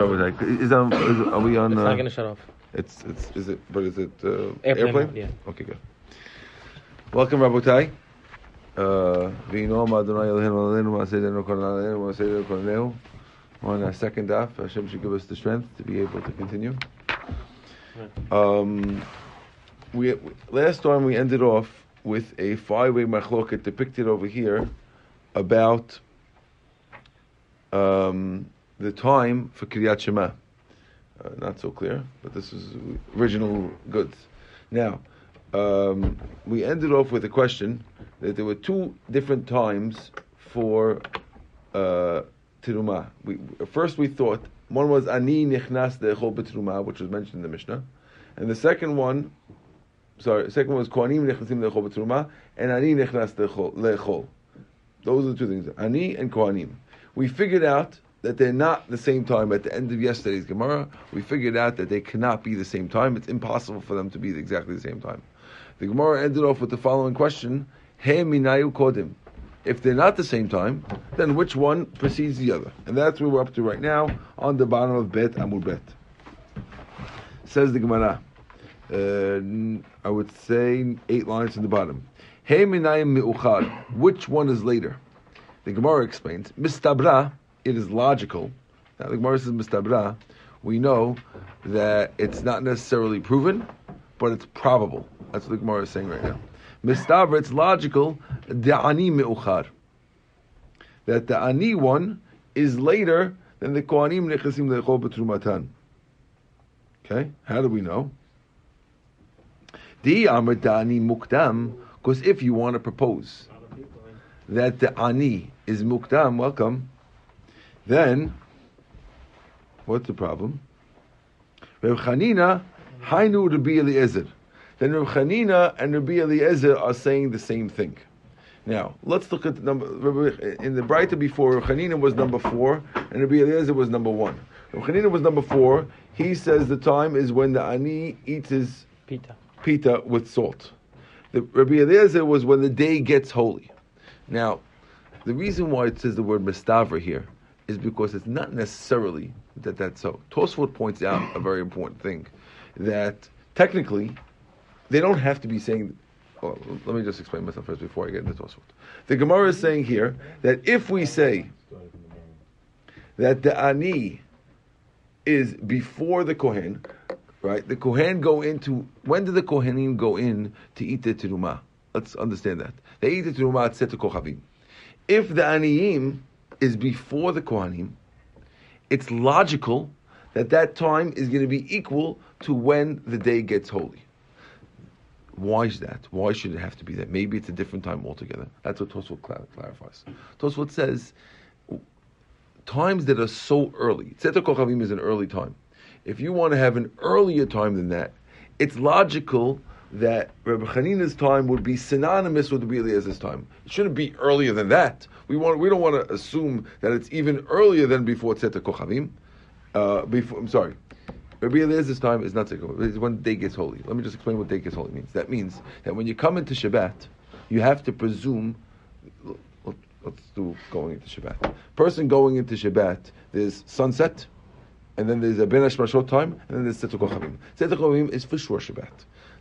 Is, um, is, are we on? It's uh, not going to shut off. It's it's is it? But is it uh, Airplane airplane? mode, yeah. Okay, good. Welcome, Rabotai. Uh, V'yinom Adonai Eloheinu Aleinu Ma'aseidenu Kol Aleinu Ma'aseidenu On our second daf, Hashem should give us the strength to be able to continue. Um, we, we last time we ended off with a five-way machloket depicted over here about um, the time for Kriyat Shema. Uh, not so clear, but this is original goods. Now, um, we ended off with a question that there were two different times for uh, Tirumah. We, first, we thought one was Ani Nichnas De'echol B'Tirumah, which was mentioned in the Mishnah, and the second one, sorry, second one was Kohanim Nichnasim De'echol B'Tirumah, and Ani Nichnas De'echol. Those are the two things, Ani and Kohanim. We figured out that they're not the same time at the end of yesterday's Gemara. We figured out that they cannot be the same time. It's impossible for them to be exactly the same time. The Gemara ended off with the following question: He minayu kodim. If they're not the same time, then which one precedes the other? And that's where we're up to right now on the bottom of Bet Amud Bet. Says the Gemara. Uh, I would say eight lines in the bottom. He minayim mi'uchad. Which one is later? The Gemara explains. Mistabra it is logical. Now the Gemara says mistabra, we know that it's not necessarily proven, but it's probable. That's what the Gemara is saying right now. Mistabra, it's logical. The ani meuchar, that the ani one is later than the kohanim nechasim lechol betrumatan. Okay, how do we know? The amr ani mukdam, because if you want to propose that the ani is mukdam, welcome then what's the problem? Reb Chanina, Hainu Rabbi Eliezer. Then Reb Chanina and Rabbi Eliezer are saying the same thing. Now, let's look at the number. In the Braita before, Reb Chanina was number four, and Rabbi Eliezer was number one. Reb Chanina was number four. He says the time is when the ani eats his Pita. pita with salt. The Rabbi Eliezer was when the day gets holy. Now, the reason why it says the word mistavra here is because it's not necessarily that that's so. Tosfot points out a very important thing that technically they don't have to be saying. Oh, let me just explain myself first before I get into Tosfot. The Gemara is saying here that if we say that the ani is before the kohen, right? The kohen go into when did the kohenim go in to eat the teruma? Let's understand that they eat the teruma at Setu Kochavim. If the aniyim is before the Kohanim, it's logical that that time is going to be equal to when the day gets holy. Why is that? Why should it have to be that? Maybe it's a different time altogether. That's what Tosfot clarifies. Tosfot says times that are so early. Tzeta Kochavim is an early time. If you want to have an earlier time than that, it's logical that Rabbi Chanina's time would be synonymous with Rabbi Eliezer's time. It shouldn't be earlier than that. We want we don't want to assume that it's even earlier than before Tzeta Kochavim. Uh, before I'm sorry. Rabbi Eliezer's time is not Tzeta It's when day gets holy. Let me just explain what day gets holy means. That means that when you come into Shabbat, you have to presume. Let's do going into Shabbat. Person going into Shabbat, there's sunset, and then there's a Ben Mashot time, and then there's Tzeta Kochavim. Tzeta Kochavim is for sure Shabbat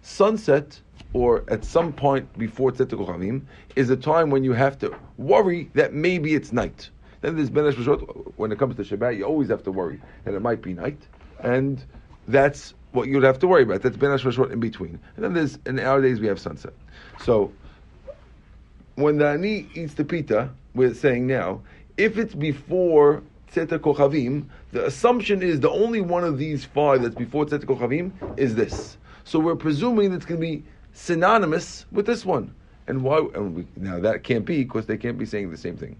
sunset or at some point before Tzeta Kochavim is a time when you have to worry that maybe it's night. Then there's Ben Mashot. When it comes to Shabbat, you always have to worry that it might be night, and that's what you'd have to worry about. That's Ben Mashot in between. And then there's in our days, we have sunset. So when the ani eats the pita, we're saying now, if it's before Tzeta Kochavim, the assumption is the only one of these five that's before Tzeta Kochavim is this. So we're presuming that it's going to be synonymous with this one. And why? And we, now that can't be because they can't be saying the same thing.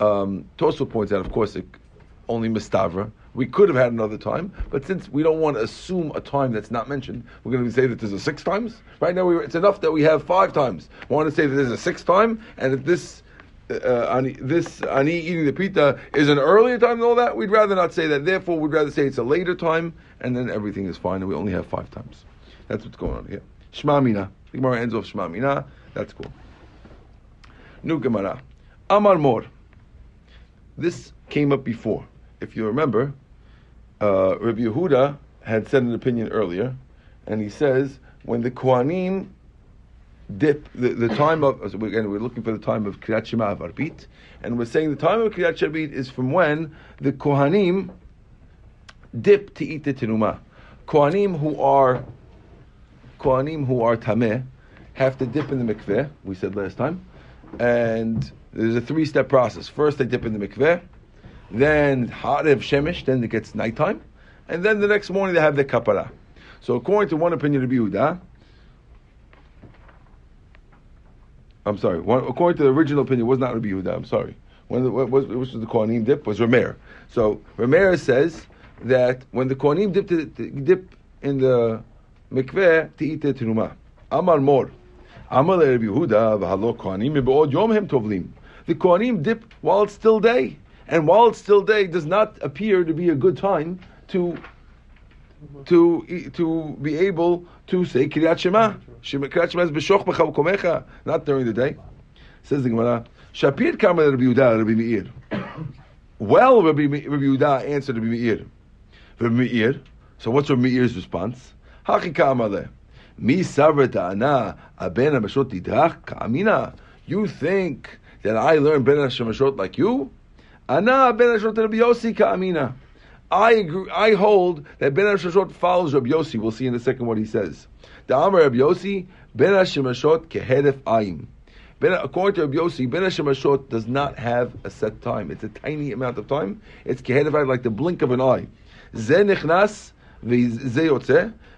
Um, Tosfot points out, of course, it, only mistavra. We could have had another time, but since we don't want to assume a time that's not mentioned, we're going to say that there's a six times. Right now, we, it's enough that we have five times. We want to say that there's a sixth time, and if this uh, ani, this ani eating the pita is an earlier time than all that, we'd rather not say that. Therefore, we'd rather say it's a later time, and then everything is fine, and we only have five times. That's what's going on here. Shema Mina. The Gemara ends off Shema Mina. That's cool. New Gemara. Amar Mor. This came up before. If you remember, uh, Rabbi Yehuda had said an opinion earlier, and he says when the Kohanim dip the, the time of so again we're looking for the time of Kriyat Shema of and we're saying the time of Kriyat Shema is from when the Kohanim dip to eat the teruma. Kohanim who are Kohanim who are tameh have to dip in the mikveh. We said last time, and there's a three-step process. First, they dip in the mikveh, then harev shemesh, then it gets nighttime, and then the next morning they have the kapara. So, according to one opinion of Yehuda, I'm sorry. One, according to the original opinion, was not Rabbi Yehuda. I'm sorry. When the, what which was the Kohanim dip was Rameir. So Rameir says that when the Kohanim dip, to, to dip in the eat the teruma. Amar mor. Amar Rabbi Yehuda v'halo Kohanim me'od yom hem tovlim. The Kohanim dip while it's still day, and while it's still day does not appear to be a good time to to to be able to say Kriyat Shema. Kriyat Shema is b'shoch b'chav komecha, not during the day. Says the Gemara, Shapir Kamal Rabbi Yehuda Rabbi Meir. Well, Rabbi, Rabbi Yehuda answered Rabbi Meir. Rabbi Meir. So what's Rabbi Meir's response? You think that I learned Ben Hashemashot like you? Ana Ben Hashemashot Rabbi Yossi Ka'amina. I agree, I hold that Ben Hashemashot follows Rabbi Yossi. We'll see in a second what he says. The Amar Rabbi Yossi, Ben Hashemashot kehedef ayim. Ben, according to Rabbi Yossi, Ben Hashemashot does not have a set time. It's a tiny amount of time. It's kehedef like the blink of an eye. Ze nichnas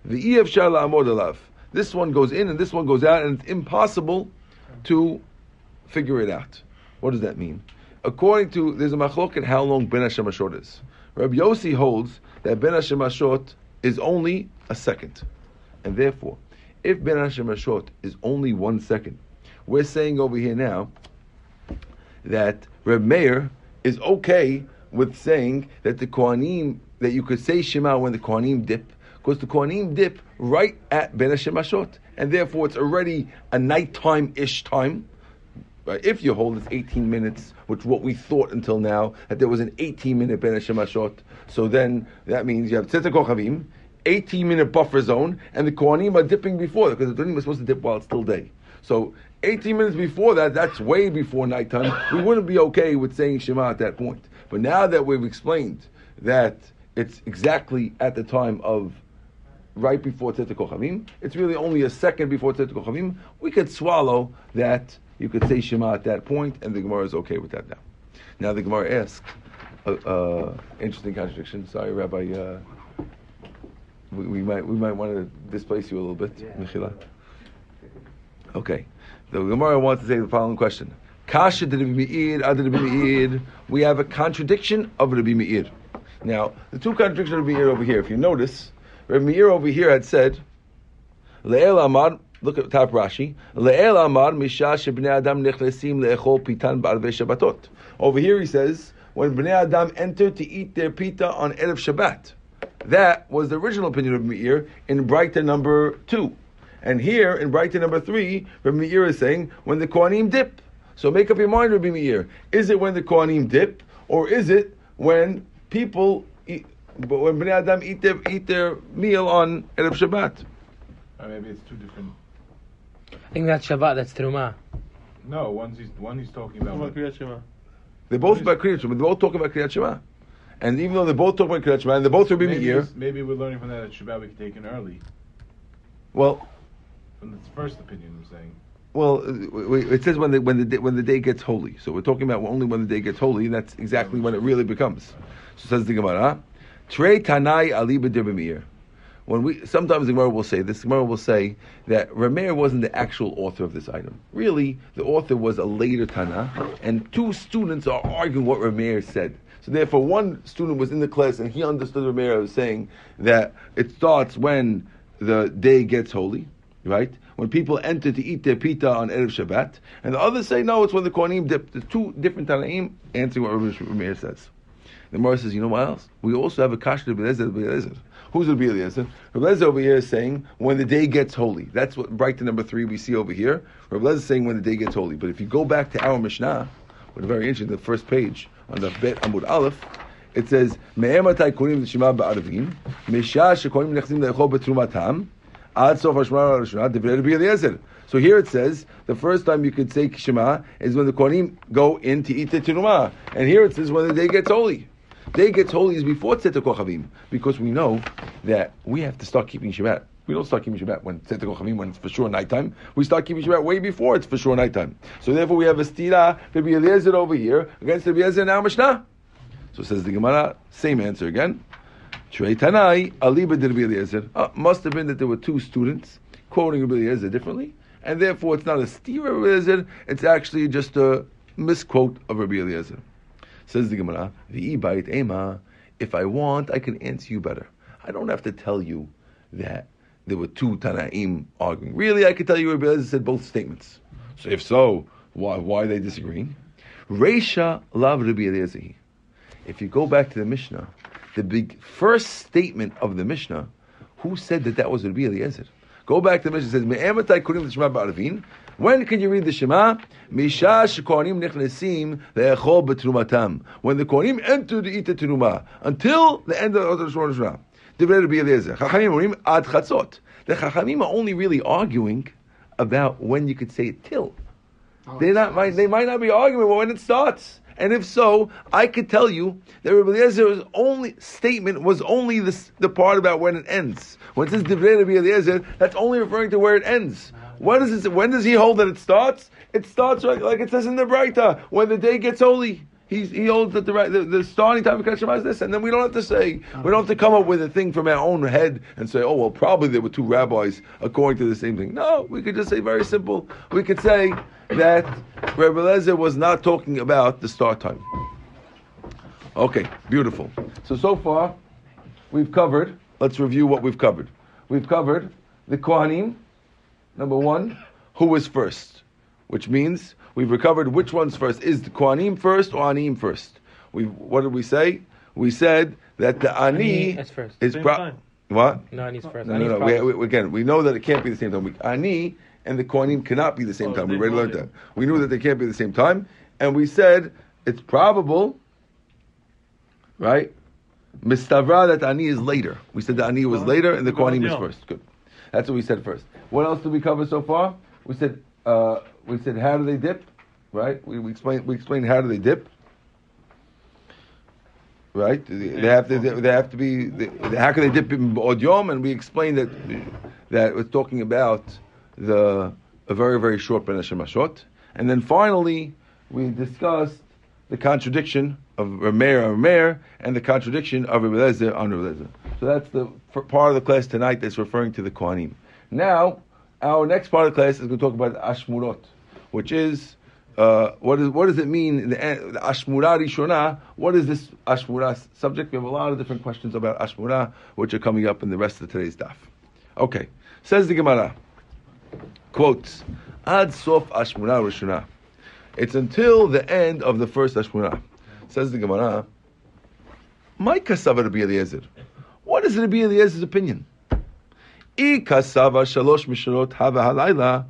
This one goes in and this one goes out, and it's impossible to figure it out. What does that mean? According to, there's a machlok how long Ben Hashemashot is. Rabbi Yossi holds that Ben Hashemashot is only a second. And therefore, if Ben Hashemashot is only one second, we're saying over here now that Reb Meir is okay with saying that the Kohanim, that you could say Shema when the Kohanim dip, because the Kohanim dip right at Ben Hashemashot. And therefore, it's already a nighttime-ish time. Right? If you hold it's 18 minutes, which what we thought until now, that there was an 18 minute Ben Hashemashot, so then that means you have Tzitza Kochavim, 18 minute buffer zone, and the Kohanim are dipping before, because the Kohanim are supposed to dip while it's still day. So 18 minutes before that, that's way before nighttime. We wouldn't be okay with saying Shema at that point. But now that we've explained that it's exactly at the time of right before Tzitza Kochavim, it's really only a second before Tzitza Kochavim, we could swallow that you could say Shema at that point, and the Gemara is okay with that now. Now the Gemara asks, uh, uh, interesting contradiction. Sorry, Rabbi. Uh, we, we, might we might want to displace you a little bit, yeah. Okay, the Gemara wants to say the following question: Kasha did Meir, Ad Meir. We have a contradiction of Rabbi Meir. Now, the two contradictions of Rabbi Meir over here. If you notice, Rabbi Meir over here had said, Le'el Amad Look at top Rashi. Le'el amar misha shebnei adam nechlesim le'echol pitan ba'arvei Shabbatot. Over here he says, when bnei adam enter to eat their pita on Erev Shabbat. That was the original opinion of Meir in Braita number two. And here in Braita number three, Rabbi Meir is saying when the Kohanim dip. So make up your mind, Rabbi Meir. Is it when the Kohanim dip, or is it when people eat, when Bnei Adam eat their eat their meal on Erev Shabbat? Or maybe it's two different. I think that's Shabbat, that's Terumah. No, one's he's, one he's talking about. About Kriyat Shema. They're both about Kriyat Shema. They're both talking about Kriyat Shema. And even though they're both talking about Kriyat Shema, and they're both Rabbi maybe, Meir, maybe we're learning from that that Shabbat we can take in early. well, From the first opinion, I'm saying. well, uh, w- w- it says when the when the day, when the day gets holy. So we're talking about only when the day gets holy. And that's exactly when it really becomes. So says the Gemara, Trey Tanai Ali B'dir When we sometimes the Gemara will say this, the Gemara will say that Rameir wasn't the actual author of this item. Really, the author was a later Tana, and two students are arguing what Rameir said. So therefore, one student was in the class and he understood Rameir was saying that it starts when the day gets holy, right? When people enter to eat their pita on Erev Shabbat, and the others say no, it's when the Kohanim dip. The two different Tanaim answering what Rameir says. The Gemara says, you know what else? We also have a kasha to Rabbi Eliezer. Who's Rabbi Eliezer? Rabbi over here is saying when the day gets holy. That's what Braita number three we see over here. Rabbi Eliezer is saying when the day gets holy. But if you go back to our Mishnah, which very interesting, the first page on the Bet Amud Aleph, It says, "Me'ematai konim l'shema ba'arvin, misha shekonim nechzim le'echol betrumatam, ad sof hashmara rishona, divrei Rabbi Eliezer." So here it says the first time you could say Shema is when the Kohanim go in to eat the Tirumah. And here it says when the day gets holy. Day get holy is before Tzeta Kochavim. Because we know that we have to start keeping Shabbat. We don't start keeping Shabbat when Tzeta Kochavim, when it's for sure nighttime. We start keeping Shabbat way before it's for sure nighttime. So therefore we have a stira, Rabbi Eliezer over here, against Rabbi Eliezer now Mishnah. So says the Gemara, same answer again. Shrei Tanai, Aliba de Rabbi Eliezer. Uh, must have been that there were two students quoting Rabbi Eliezer differently and therefore it's not a stira Rabbi Eliezer, it's actually just a misquote of Rabbi Eliezer. Says the Gemara, the bait ema, if I want, I can answer you better. I don't have to tell you that there were two Tanaim arguing. Really, I could tell you Rabbi Eliezer said both statements. So if so, why, why are they disagreeing? Reisha lav Rabbi Eliezer. If you go back to the Mishnah, the big first statement of the Mishnah, who said that that was Rabbi Eliezer? Go back to the Mishnah. It says, "Me'ematai kurim l'shema ba'arvin." When can you read the Shema? Misha shekohanim nechnesim le'echol betrumatam. When the kohanim enter to eat the teruma until the end of the Hashanah. Divrei Rabbi Eliezer. Chachamim orim ad chatzot. The Chachamim are only really arguing about when you could say it till. Oh, They're not. Might, they might not be arguing about when it starts. And if so, I could tell you that Rabbi Eliezer's only statement was only the, the part about when it ends. When it says Divrei Rabbi Eliezer, that's only referring to where it ends. When does when does he hold that it starts? It starts like, like it says in the Breita, when the day gets holy. He's, he holds that the, the, the starting time of Kriyat Shema is this, and then we don't have to say, we don't have to come up with a thing from our own head and say, oh, well, probably there were two rabbis according to the same thing. No, we could just say very simple. We could say that Rabbi Lezer was not talking about the start time. Okay, beautiful. So, so far, we've covered, let's review what we've covered. We've covered the Kohanim, number one, who was first, which means we've recovered which one's first. Is the Kohanim first or Anim first? We What did we say? We said that the Ani, Ani is first. is pro- What? No, Ani's first. No, Ani's no, no. We, we, again, we know that it can't be the same time. We, Ani and the Kohanim cannot be the same Oh, time. We already learned that. We knew that they can't be the same time, and we said it's probable, right? Mistavra that Ani is later. We said the Ani was later and the we got Kohanim it is first. Good. That's what we said first. What else did we cover so far? We said uh, we said how do they dip, right? We, we explained we explained how do they dip. Right, they, have to. They, they have to be. They, how can they dip in Od Yom? And we explained that that we're talking about the a very very short Ben Hashemashot, and then finally we discussed the contradiction of Rameir Rameir and the contradiction of Rebbe Lezer on Rebelezer. So that's the part of the class tonight that's referring to the Kohanim. Now, our next part of the class is going to talk about Ashmurot, which is uh, what, is, what does it mean the, Ashmurah Rishonah? What is this Ashmurah subject? We have a lot of different questions about Ashmurah, which are coming up in the rest of today's daf. Okay, says the Gemara, quotes, Ad Sof Ashmurah Rishonah. It's until the end of the first Ashmurah. Says the Gemara, My kasava Rabbi Eliezer. What is Rabbi Eliezer's opinion? Hava halayla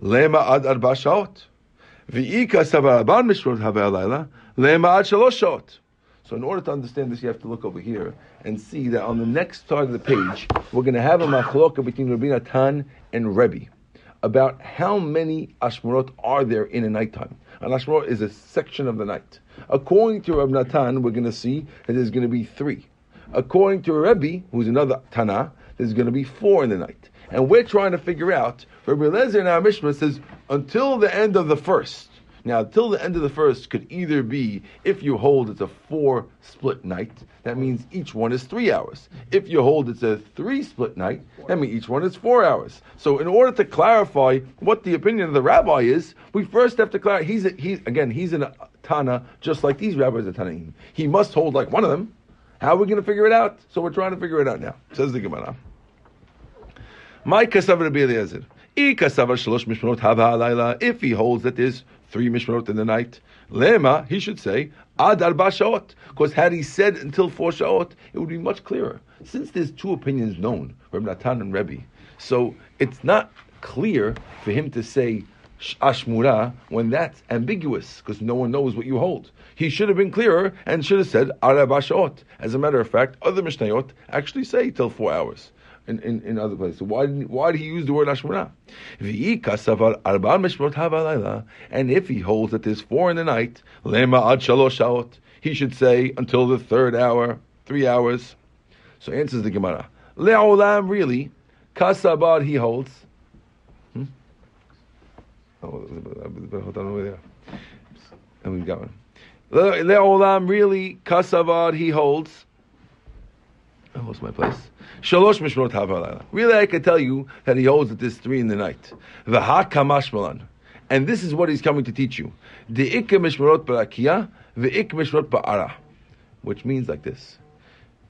lema ad arba shaot. V'i kasava arba mishnot hava halayla lema ad shalosh shaot. So in order to understand this, you have to look over here and see that on the next part of the page, we're going to have a machloka between Rabbi Natan and Rebbe about how many Ashmurot are there in a nighttime. An Ashmurot is a section of the night. According to Rabbi Natan, we're going to see that there's going to be three. According to Rebbe, who's another Tana, there's going to be four in the night. And we're trying to figure out, Rabbi Lezer in our Mishnah says, until the end of the first. Now, till the end of the first could either be, if you hold it's a four split night, that means each one is three hours. If you hold it's a three split night, that means each one is four hours. So, in order to clarify what the opinion of the rabbi is, we first have to clarify. He's, a, again, he's in a Tana, just like these rabbis are Tanaim. He must hold like one of them. How are we going to figure it out? So, we're trying to figure it out now. Says the Gemara. My kasav Rabbi Eliezer. Kasav shalosh mishmarot hava. If he holds that there's three mishmarot in the night, lema he should say ad arba shaot. Because had he said until four shaot, it would be much clearer. Since there's two opinions known, Rabbi Natan and Rebbe, so it's not clear for him to say sh- ashmura when that's ambiguous because no one knows what you hold. He should have been clearer and should have said arba sha'ot. As a matter of fact, other Mishnayot actually say till four hours. In, in, in other places. Why did, why did he use the word Ashmona? And if he holds that there's four in the night, lema he should say until the third hour, three hours. So answers the Gemara. Le'olam really, kasabad he holds. Hmm? Oh, hold on over there. And we've got one. Le'olam really, kasavad he holds. I lost my place. Shalosh mishmot havalayla. Really, I can tell you that he holds at this three in the night. V'hakamashmalan. And this is what he's coming to teach you. De'ikka mishmarot barakia, ve'ik mishmarot ba'ara. Which means like this.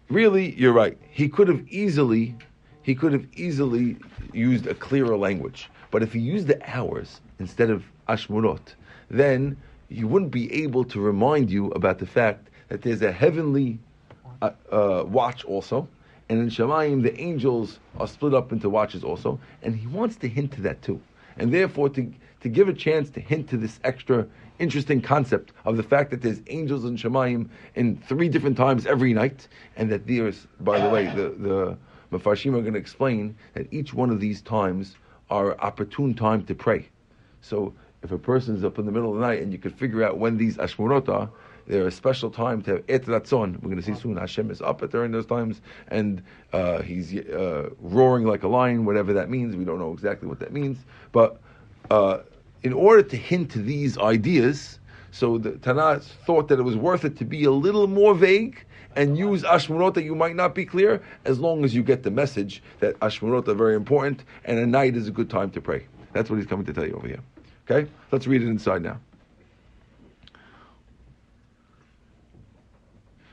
Really, you're right. He could have easily, he could have easily used a clearer language. But if he used the hours instead of ashmurot, then you wouldn't be able to remind you about the fact that there's a heavenly uh, uh, watch also, and in Shemayim the angels are split up into watches also, and he wants to hint to that too, and therefore to to give a chance to hint to this extra interesting concept of the fact that there's angels in Shemayim in three different times every night, and that there's, by the way, the the Mefarshim are going to explain that each one of these times are opportune time to pray. So if a person is up in the middle of the night and you could figure out when these ashmurot are, a special time to have et. We're going to see soon. Hashem is up at during those times, and uh, he's uh, roaring like a lion, whatever that means. We don't know exactly what that means, but uh, in order to hint to these ideas, so the Tana thought that it was worth it to be a little more vague and use ashmurot that you might not be clear, as long as you get the message that ashmurot are very important and a night is a good time to pray. That's what he's coming to tell you over here. Okay, let's read it inside now.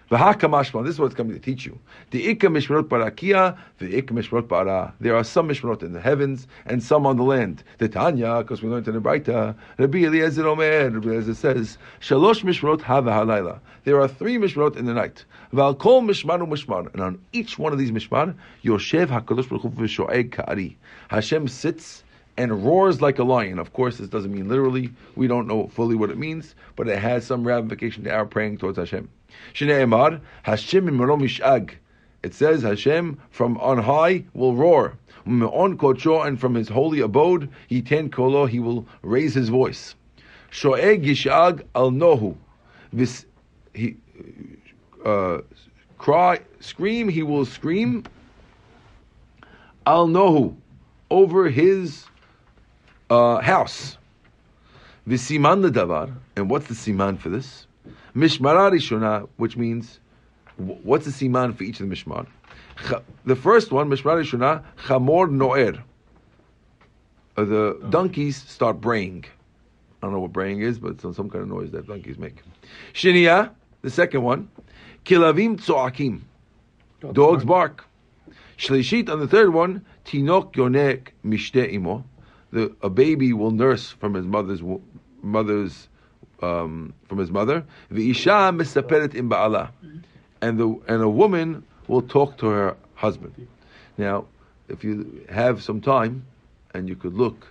V'hakamashma, this is what it's coming to teach you. The ikka mishmarot barakia, the ikka mishmarot bara. There are some mishmarot in the heavens and some on the land. The Tanya, because we learned in the Braita, Rabbi Eliezer Omer, Rabbi Eliezer says, Shalosh mishmarot hava halayla. There are three mishmarot in the night. V'al kol mishmaru mishmar. And on each one of these mishmar, Yoshev HaKadosh Baruch Hu v'sho'eg ka'ari. Hashem sits and roars like a lion. Of course, this doesn't mean literally. We don't know fully what it means, but it has some ramification to our praying towards Hashem. Emar, Hashem mishag. It says Hashem from on high will roar. On kocho and from his holy abode, he ten kolo, he will raise his voice. Shoeg yishag al nohu. This he uh, cry scream. He will scream al nohu over his uh, house. V'siman davar, and what's the siman for this? Mishmara rishona, which means what's the siman for each of the mishmar? The first one, mishmar rishona, chamor noer. Uh, the donkeys start braying. I don't know what braying is, but it's some kind of noise that donkeys make. Shiniya, the second one, kilavim tzoakim. Dogs bark. Shlishit on the third one, tinok yonek mishte imo the, a baby will nurse from his mother's mother's um, from his mother. V'isha misaperet im ba'ala, and the and a woman will talk to her husband. Now, if you have some time and you could look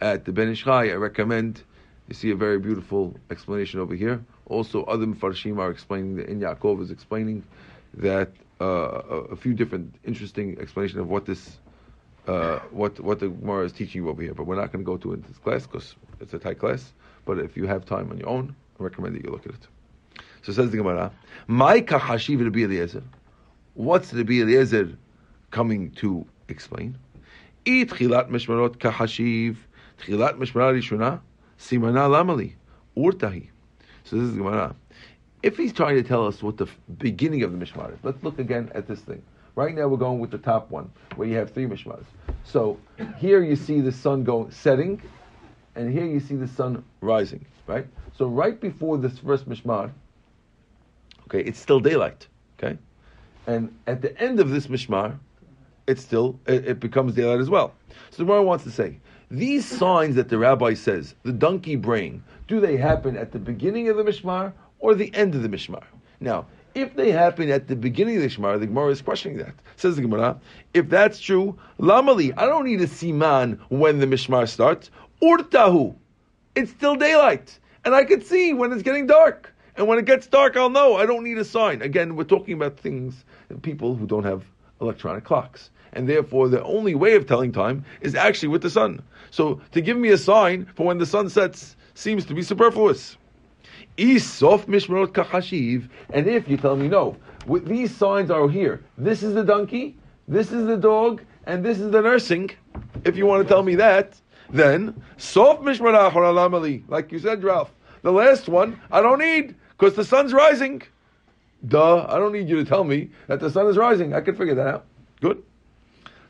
at the Ben Ish Chai, I recommend. You see a very beautiful explanation over here. Also, other Mfarshim are explaining that in Yaakov is explaining that uh, a, a, few different interesting explanation of what this uh, what what the Gemara is teaching you over here. But we're not going to go to it in this class because it's a tight class. But if you have time on your own, I recommend that you look at it. So says the Gemara, "My kahashiv Rabbi Eliezer." What's Rabbi Eliezer coming to explain? Eat chilat mishmarot kahashiv, chilat mishmarot rishuna, simana lamali, urtahi. So this is the Gemara. If he's trying to tell us what the beginning of the mishmar is, let's look again at this thing. Right now we're going with the top one, where you have three mishmas. So here you see the sun going setting, and here you see the sun rising. Right. So right before this first mishmar, okay, it's still daylight. Okay, and at the end of this mishmar, it's still it, it becomes daylight as well. So the Gemara wants to say these signs that the rabbi says, the donkey braying, do they happen at the beginning of the mishmar or the end of the mishmar? Now, if they happen at the beginning of the Gemara, the Gemara is questioning that. Says the Gemara, if that's true, Lamali, I don't need a siman when the Mishmar starts. Urtahu, it's still daylight, and I can see when it's getting dark. and when it gets dark, I'll know. I don't need a sign. Again, we're talking about things, people who don't have electronic clocks. And therefore, the only way of telling time is actually with the sun. So to give me a sign for when the sun sets seems to be superfluous. Isof mishmarot kachashiv. And if you tell me no, these signs are here. This is the donkey, this is the dog, and this is the nursing. If you want to tell me that, then sof mishmarach alamali, like you said, Ralph. The last one I don't need because the sun's rising. Duh! I don't need you to tell me that the sun is rising. I can figure that out. Good.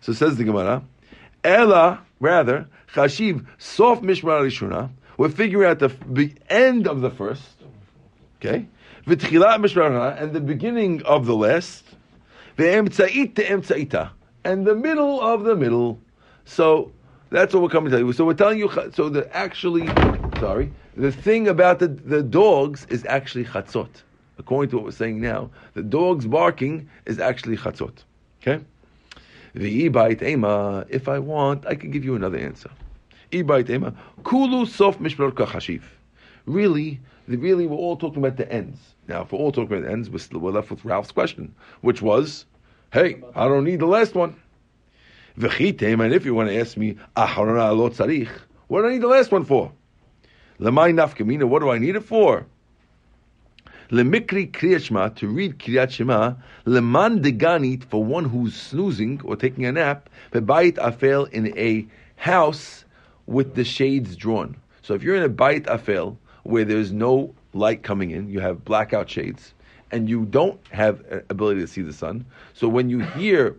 So says the Gemara. Ella, rather, chashiv sof mishmar rishuna. We're figuring out the f- end of the first. Okay. V'tchilat mishmar and the beginning of the last. Ve'emtzait te'emtzaita. And the middle of the middle. So that's what we're coming to tell you. So we're telling you. So the actually, sorry, the thing about the, the dogs is actually chatzot. According to what we're saying now, the dog's barking is actually chatzot. Okay. The ema. If I want, I can give you another answer. Ibait ema. Kulu sof mishmar kachashiv. Really, really, we're all talking about the ends. Now, if we're all talking about the ends, we're, still, we're left with Ralph's question, which was, "Hey, I don't need the last one." And if you want to ask me, what do I need the last one for? What do I need it for? Lemikri kriyat to read kriyat shema. Leman deganit for one who's snoozing or taking a nap. Bebayit afel in a house with the shades drawn. So if you're in a bayit afel where there's no light coming in, you have blackout shades, and you don't have ability to see the sun. So when you hear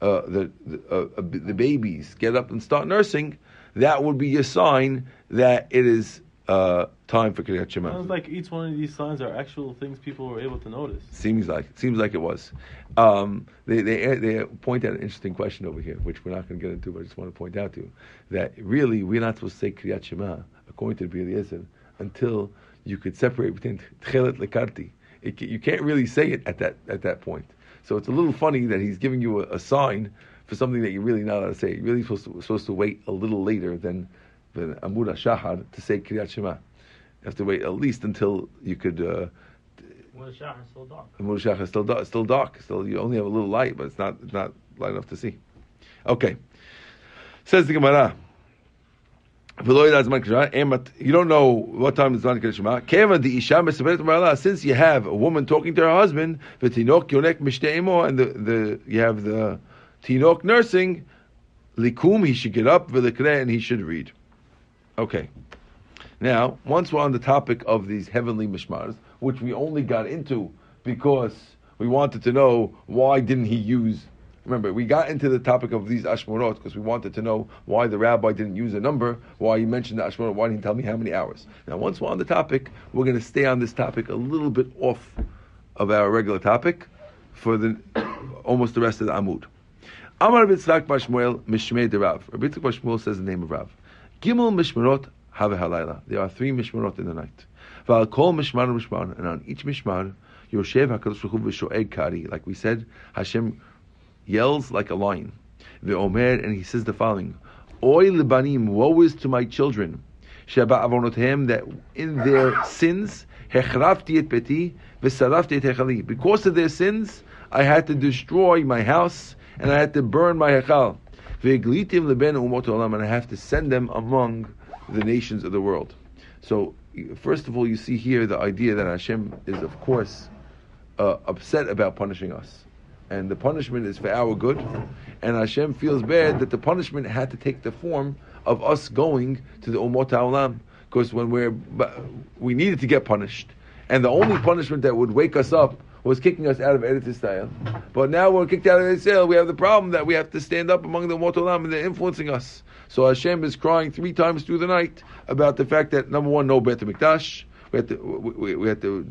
uh, the the, uh, the babies get up and start nursing, that would be a sign that it is uh, time for Kriyat Shema. Sounds like each one of these signs are actual things people were able to notice. Seems like seems like it was. Um, they, they they point out an interesting question over here, which we're not going to get into, but I just want to point out to you that really we're not supposed to say Kriyat Shema according to the Eliezer until you could separate between Tchelet Lekarti. You can't really say it at that at that point. So it's a little funny that he's giving you a, a sign for something that you're really not allowed to say. You're really supposed to, supposed to wait a little later than than Amud Shahar to say Kriyat Shema. You have to wait at least until you could. Uh, Well, Shah is still dark. Amud Shahar is still dark. Still dark. Still, you only have a little light, but it's not it's not light enough to see. Okay, says the Gemara. You don't know what time is Zman mesaberet Since you have a woman talking to her husband, and the, the you have the tinok nursing, likum he should get up and he should read. Okay. Now, once we're on the topic of these heavenly mishmars, which we only got into because we wanted to know why didn't he use. Remember, we got into the topic of these ashmorot because we wanted to know why the rabbi didn't use a number, why he mentioned the ashmorot, why didn't he tell me how many hours. Now, once we're on the topic, we're going to stay on this topic a little bit off of our regular topic for the almost the rest of the Amud. Amar Bitzrak Bashmuel Mishmei de Rav. Rabbi Bashmuel says the name of Rav. Gimel Mishmarot have halayla. There are three Mishmarot in the night. Val kol Mishmar Mishmar, and on each Mishmar, Yoshev Hakadosh Baruch v'shoeg kari. Like we said, Hashem yells like a lion. Ve'omer, and he says the following: Oy libanim, woe is to my children. Sheba avonotem, that in their sins, hechrafti et beti, v'sarafti et. Because of their sins, I had to destroy my house and I had to burn my hechal. Ve'glitim leben umot olam, and I have to send them among the nations of the world. So, first of all, you see here the idea that Hashem is, of course, uh, upset about punishing us. And the punishment is for our good. And Hashem feels bad that the punishment had to take the form of us going to the Umot HaOlam. Because when we're, we needed to get punished. And the only punishment that would wake us up was kicking us out of Eretz Israel. But now we're kicked out of Eretz Israel, we have the problem that we have to stand up among the Umot HaOlam and they're influencing us. So Hashem is crying three times through the night about the fact that, number one, no Bet HaMikdash. We had to, we, we had to,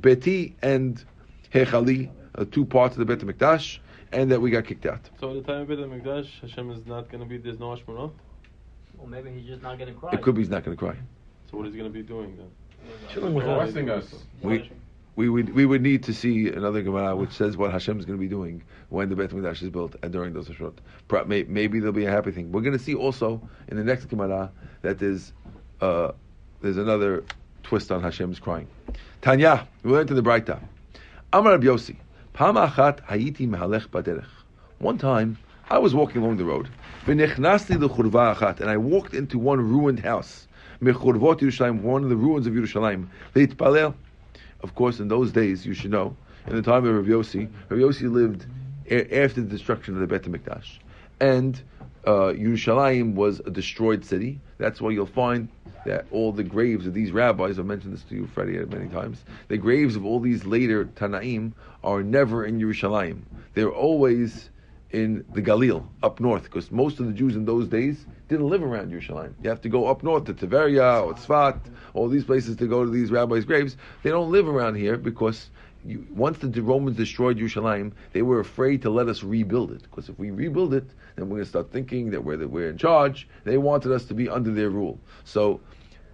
Beti and Hechali, uh, two parts of the Bet HaMikdash, and that we got kicked out. So at the time of Beit HaMikdash, Hashem is not going to be, there's no Ashmarot? Well, maybe he's just not going to cry. It could be he's not going to cry. So what is he going to be doing then? Chilling with us. Forcing us. We, we would we would need to see another Gemara which says what Hashem is going to be doing when the Beit Hamikdash is built and during those Hashot. Maybe maybe there'll be a happy thing. We're going to see also in the next Gemara that there's uh, there's another twist on Hashem's crying. Tanya, we learned in the Braita. Amar Rabbi Yossi, One time, I was walking along the road, and I walked into one ruined house, one of the ruins of Yerushalayim. Of course, in those days, you should know, in the time of Rabbi Yossi, Rabbi Yossi lived after the destruction of the Beit HaMikdash. And uh, Yerushalayim was a destroyed city. That's why you'll find that all the graves of these rabbis, I've mentioned this to you, Freddie, many times, the graves of all these later Tanaim are never in Yerushalayim. They're always in the Galil, up north, because most of the Jews in those days didn't live around Yerushalayim. You have to go up north to Tiberia or Tzfat, all these places to go to these rabbis' graves. They don't live around here because once the Romans destroyed Yerushalayim, they were afraid to let us rebuild it. Because if we rebuild it, then we're going to start thinking that we're, that we're in charge. They wanted us to be under their rule. So,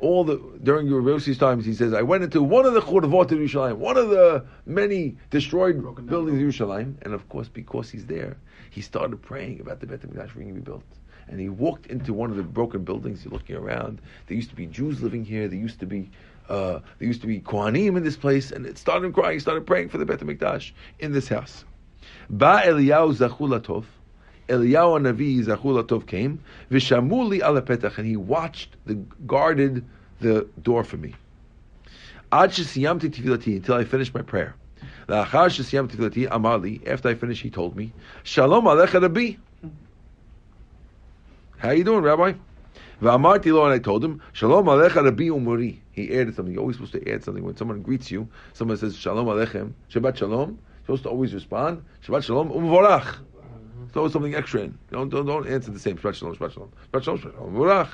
all the during Yosi's times, he says, I went into one of the churvot of Yerushalayim, one of the many destroyed buildings of Yerushalayim, and of course, because he's there, he started praying about the Beit Hamikdash being rebuilt. And he walked into one of the broken buildings. He's looking around. There used to be Jews living here. There used to be uh, there used to be Kohanim in this place, and it started crying. He started praying for the Beit Hamikdash in this house. Ba Eliyahu Zachulatov. Eliyahu Navi Zachulatov came. Vishamuli ala petach, and he watched the guarded the door for me. Ad shesiyamti tefilati until I finished my prayer. La'achar shesiyamti tefilati amali. After I finished, he told me, Shalom alecha Rabbi. How you doing, Rabbi? And I told him, Shalom alecha Rabbi umuri. He added something. You're always supposed to add something when someone greets you. Someone says Shalom alechem, Shabbat Shalom. You're supposed to always respond Shabbat Shalom umvorach. Mm-hmm. Throw something extra in. Don't don't don't answer the same Shabbat Shalom, Shabbat Shalom, Shabbat Shalom, Shabbat Shalom umvorach.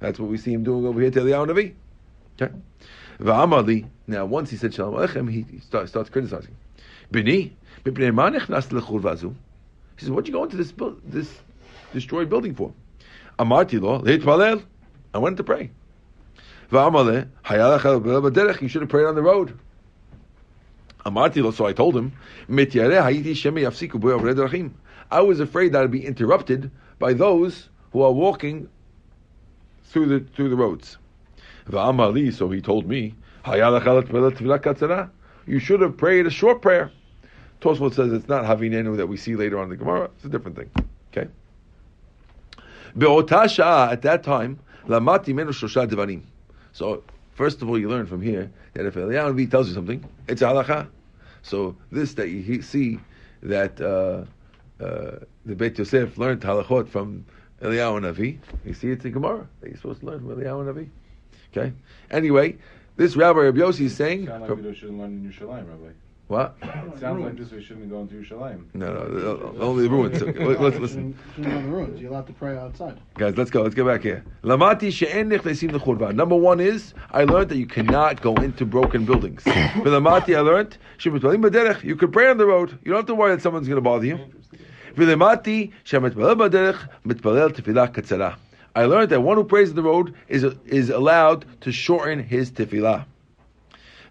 That's what we see him doing over here to Eliyahu Navi. Okay. V'amali. Now, once he said Shalom alechem, he, he start, starts criticizing. Bini, mipnei ma nechnas lechurva? He says, "What'd you go into this this destroyed building for?" Amarti lo. I went to pray. V'amale hayalach al b'derech. You should have prayed on the road. So I told him, "Mityareh hayiti shemi yafsiku b'yavre. I was afraid that I'd be interrupted by those who are walking through the through the roads. So he told me. You should have prayed a short prayer. Tosfot says it's not Havinenu that we see later on in the Gemara. It's a different thing. Okay. At that time, lamati menu shosha. So, first of all, you learn from here that if Eliyahu Navi tells you something, it's halacha. So, this that you see that uh, uh, the Beit Yosef learned halachot from Eliyahu Navi, you see it's in Gemara that you're supposed to learn from Eliyahu Navi. Okay. Anyway, this Rabbi Rabbi Yossi is saying, Sound like we shouldn't learn in Yerushalayim, Rabbi. What? It sounds like this we shouldn't go into Yerushalayim. No, no, only the ruins. Okay, let- let's listen. Shouldn't the ruins. You're allowed to pray outside. Guys, let's go. Let's get back here. Lamati she'en nechnesim lechurban. Number one is I learned that you cannot go into broken buildings. But lamati I learned shemitpalim b'derech. You can pray on the road. You don't have to worry that someone's going to bother you. V'lemati shemitpalim b'derech mitpalel tefillah katzara. I learned that one who prays on the road is is allowed to shorten his tefillah.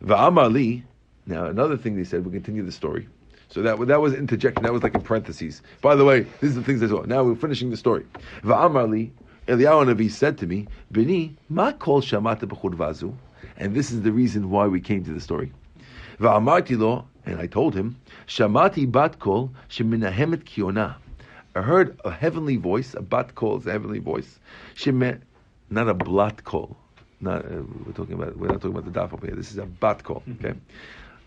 V'amali. Now another thing they said. we'll continue the story. So that that was interjection. That was like in parentheses. By the way, these are the things as saw. Now we're finishing the story. Va'amarli, Eliyahu Navi said to me, "Bini, ma kol shamata b'churvazu," and this is the reason why we came to the story. Va'amarti lo, and I told him, "Shamati bat kol sheminahemet kiona." I heard a heavenly voice. A bat kol is a heavenly voice. Sheme, not a blat kol. Not uh, we're talking about. We're not talking about the daf over here. This is a bat kol. Okay.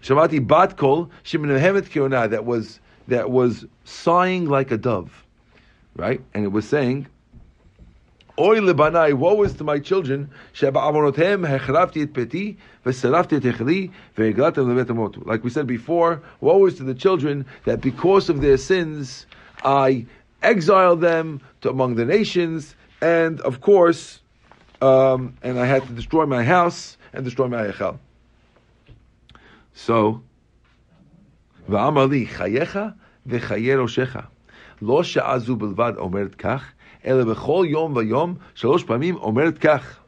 Shamati Batkol Shimnehemet Kiona that was that was sighing like a dove, right? And it was saying, "Oy lebanai, woe is to my children! Sheba'avonotem hechrafti et peti ve'serafti et veiglatem ve'eglatem. Like we said before, woe is to the children that because of their sins I exiled them to among the nations, and of course, um, and I had to destroy my house and destroy my echel. So, ואמר לי, חייך וחיי ראשך. לא שעה זו בלבד אומרת כך, אלא בכל יום ויום שלוש פעמים אומרת כך.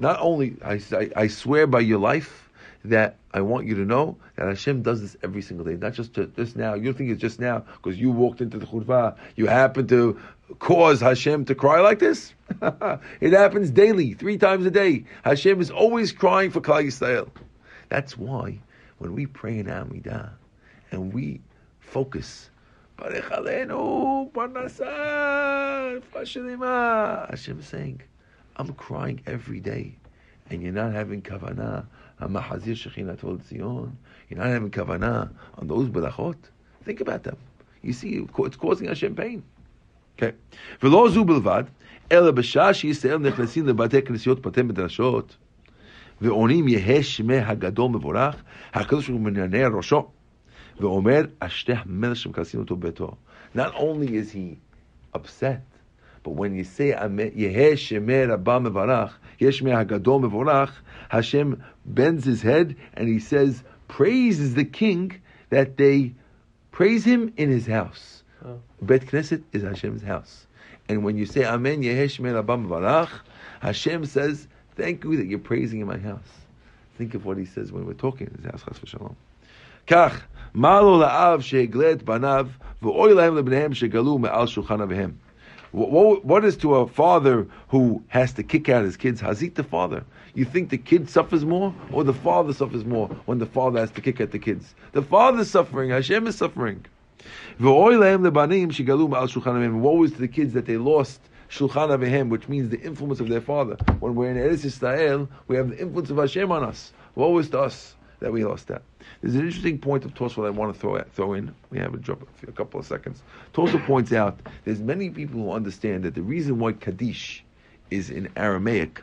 Not only, I, I, I swear by your life, that I want you to know that Hashem does this every single day, not just to, just now. You think it's just now because you walked into the churva, you happen to cause Hashem to cry like this. it happens daily, three times a day. Hashem is always crying for Klal Yisrael. That's why when we pray in Amidah and we focus, Barech Aleinu, Parnasah, Fashelima, Hashem is saying, I'm crying every day, and you're not having kavanah. Hamahazir Shekhinah told Zion. You're not having kavanah on those berachot. Think about them. You see, it's causing Hashem pain. Okay. ולא זו בלבד, אלא בשעה שישראל נכנסים לבתי כנסיות, בתי מדרשות, ועונים יהא שמי הגדול מבורך, הקדוש ברוך הוא מנענע ראשו, ואומר, אשתי המלך שמכנסים אותו בביתו. Not only is he upset, but when you say יהא שמי רבה מבורך, יהא שמי הגדול מבורך, Hashem bends his head and he says, praises the king that they praise him in his house. Oh. Bet Knesset is Hashem's house. And when you say Amen, Yehesh Abam Varach, Hashem says, Thank you that you're praising in my house. Think of what he says when we're talking in his house, Chas v'shalom. כך, מה לו לאב שהגלה את בניו, ואוי להם לבניהם שגלו מעל שולחן אביהם. What, what, what is to a father who has to kick out his kids? Hazit the father. You think the kid suffers more, or the father suffers more when the father has to kick at the kids? The father's suffering. Hashem is suffering. Woe is to the kids that they lost shulchan avihem, which means the influence of their father. When we're in Eretz Yisrael, we have the influence of Hashem on us. Woe is to us that we lost that. There's an interesting point of Tosfot I want to throw at, throw in. We have a drop a couple of seconds. Tosfot points out there's many people who understand that the reason why Kaddish is in Aramaic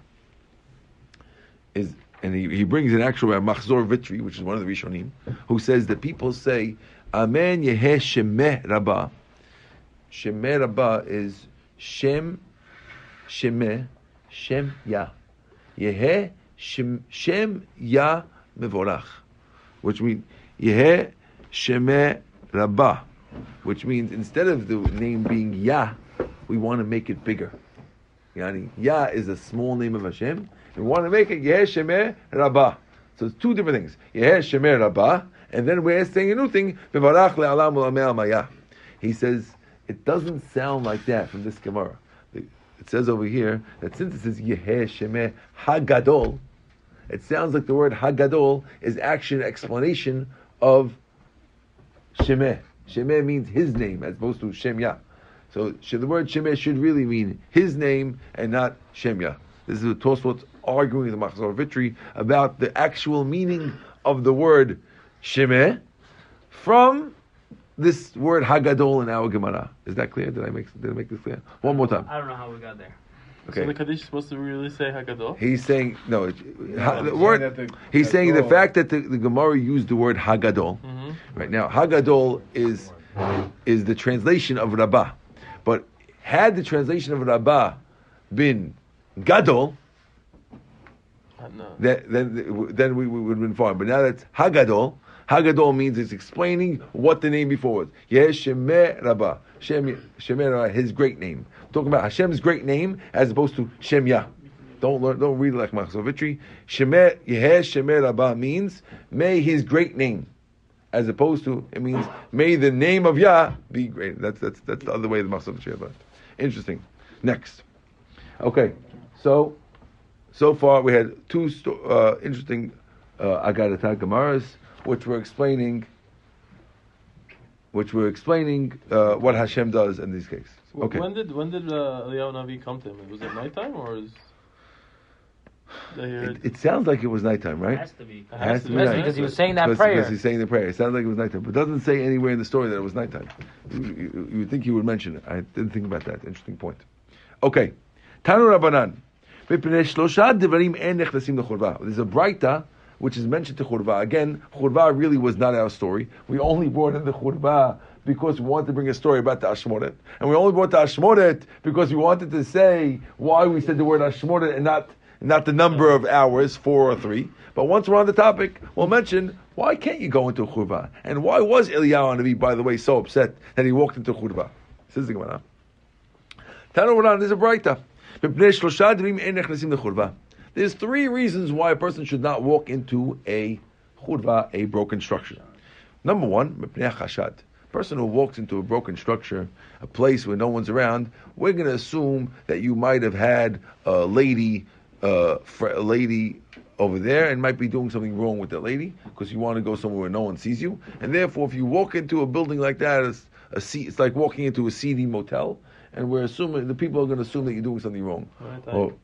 is, and he, he brings an actual uh, Machzor Vitri, which is one of the Rishonim, who says that people say Amen Yeheh Shemeh Rabbah. Shemeh Rabbah is Shem Shemeh Shem Ya. Yeheh Shem, Shem Yah Mevorach. Which means Yeheh Shemeh Rabbah. Which means instead of the name being Ya, we want to make it bigger. Yani, Yah is a small name of Hashem. We want to make it Yeh Shemeh Rabbah. So it's two different things. Yeh Shemeh Rabbah, and then we're saying a new thing. He says it doesn't sound like that from this Gemara. It says over here that since it says Yeh Shemeh Hagadol, it sounds like the word Hagadol is actually an explanation of Shemeh. Shemeh means his name as opposed to Shem Yah. So the word Shemeh should really mean his name and not Shem Yah. This is what Tosfot arguing the Machzor Vitri about the actual meaning of the word Shemeh from this word Hagadol in our Gemara. Is that clear? Did I make did I make this clear? One more time. I don't know how we got there. Okay. So the Kaddish is supposed to really say Hagadol? He's saying no. It, ha, the word. saying the- he's saying the fact that the, the Gemara used the word Hagadol. Mm-hmm. Right now, Hagadol is is the translation of Rabbah, but had the translation of Rabbah been Gadol, then then, then we, we would have been fine. But now that's Hagadol. Hagadol means it's explaining what the name before was. Yes, Shemeh Rabbah. Shem, Shemeh Rabbah, his great name. talking about Hashem's great name as opposed to Shem. Don't learn, don't read like Machzor Vitri. Shemeh, Yeh Shemeh Rabbah means, may his great name. As opposed to, it means, may the name of Yah be great. That's, that's, that's the other way the Machzor Vitri learned. Interesting. Next. Okay, so so far we had two sto- uh, interesting uh, Agadata Gemaras, which we're explaining, which we're explaining uh, what Hashem does in these cases. Okay. When did when did uh, Eliyahu Navi come to him? Was it nighttime or is? It, it, sounds like it was nighttime, right? It has to be. It has, to be, because he was saying that because, prayer. Because he's saying the prayer. It sounds like it was nighttime, but doesn't say anywhere in the story that it was nighttime. You, you, you would think he would mention it. I didn't think about that. Interesting point. Okay, Tanu Rabbanan. There's a Braita which is mentioned to Churva. Again, Churva really was not our story. We only brought in the Churva because we wanted to bring a story about the Ashmoret. And we only brought the Ashmoret because we wanted to say why we said the word Ashmoret and not, not the number of hours, four or three. But once we're on the topic, we'll mention why can't you go into Churva? And why was Eliyahu Navi, by the way, so upset that he walked into Churva? Says the Gemara. Tanu Ranan, there's a Braita. There's three reasons why a person should not walk into a churva, a broken structure. Number one, mipnei chashad. Person who walks into a broken structure, a place where no one's around, we're going to assume that you might have had a lady, uh, fr- a lady over there, and might be doing something wrong with that lady because you want to go somewhere where no one sees you, and therefore, if you walk into a building like that, it's a seat, it's like walking into a seedy motel, and we're assuming the people are going to assume that you're doing something wrong. Right,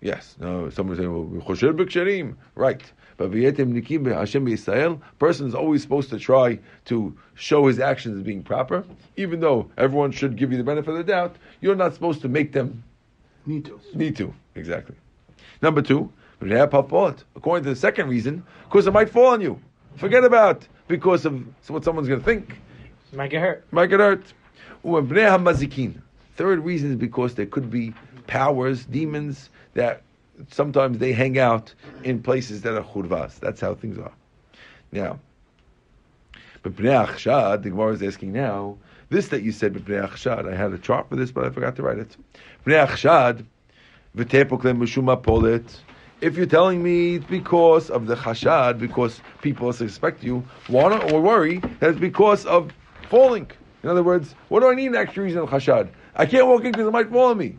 yes. No, someone saying, well, "Chosher b'ksharim." Right. But v'yetem nikim Hashem Yisrael, person is always supposed to try to show his actions as being proper, even though everyone should give you the benefit of the doubt. You're not supposed to make them Need to. need to. Exactly. Number two, according to the second reason, because it might fall on you. Forget about because of what someone's going to think. Might get hurt. Might get hurt. Third reason is because there could be powers, demons that sometimes they hang out in places that are churvas. That's how things are. Now, but the Gemara is asking now. This that you said, I had a chart for this, but I forgot to write it. If you're telling me it's because of the chashad, because people suspect you, want or worry that's because of falling. In other words, what do I need an extra reason of chashad? I can't walk in because it might fall on me.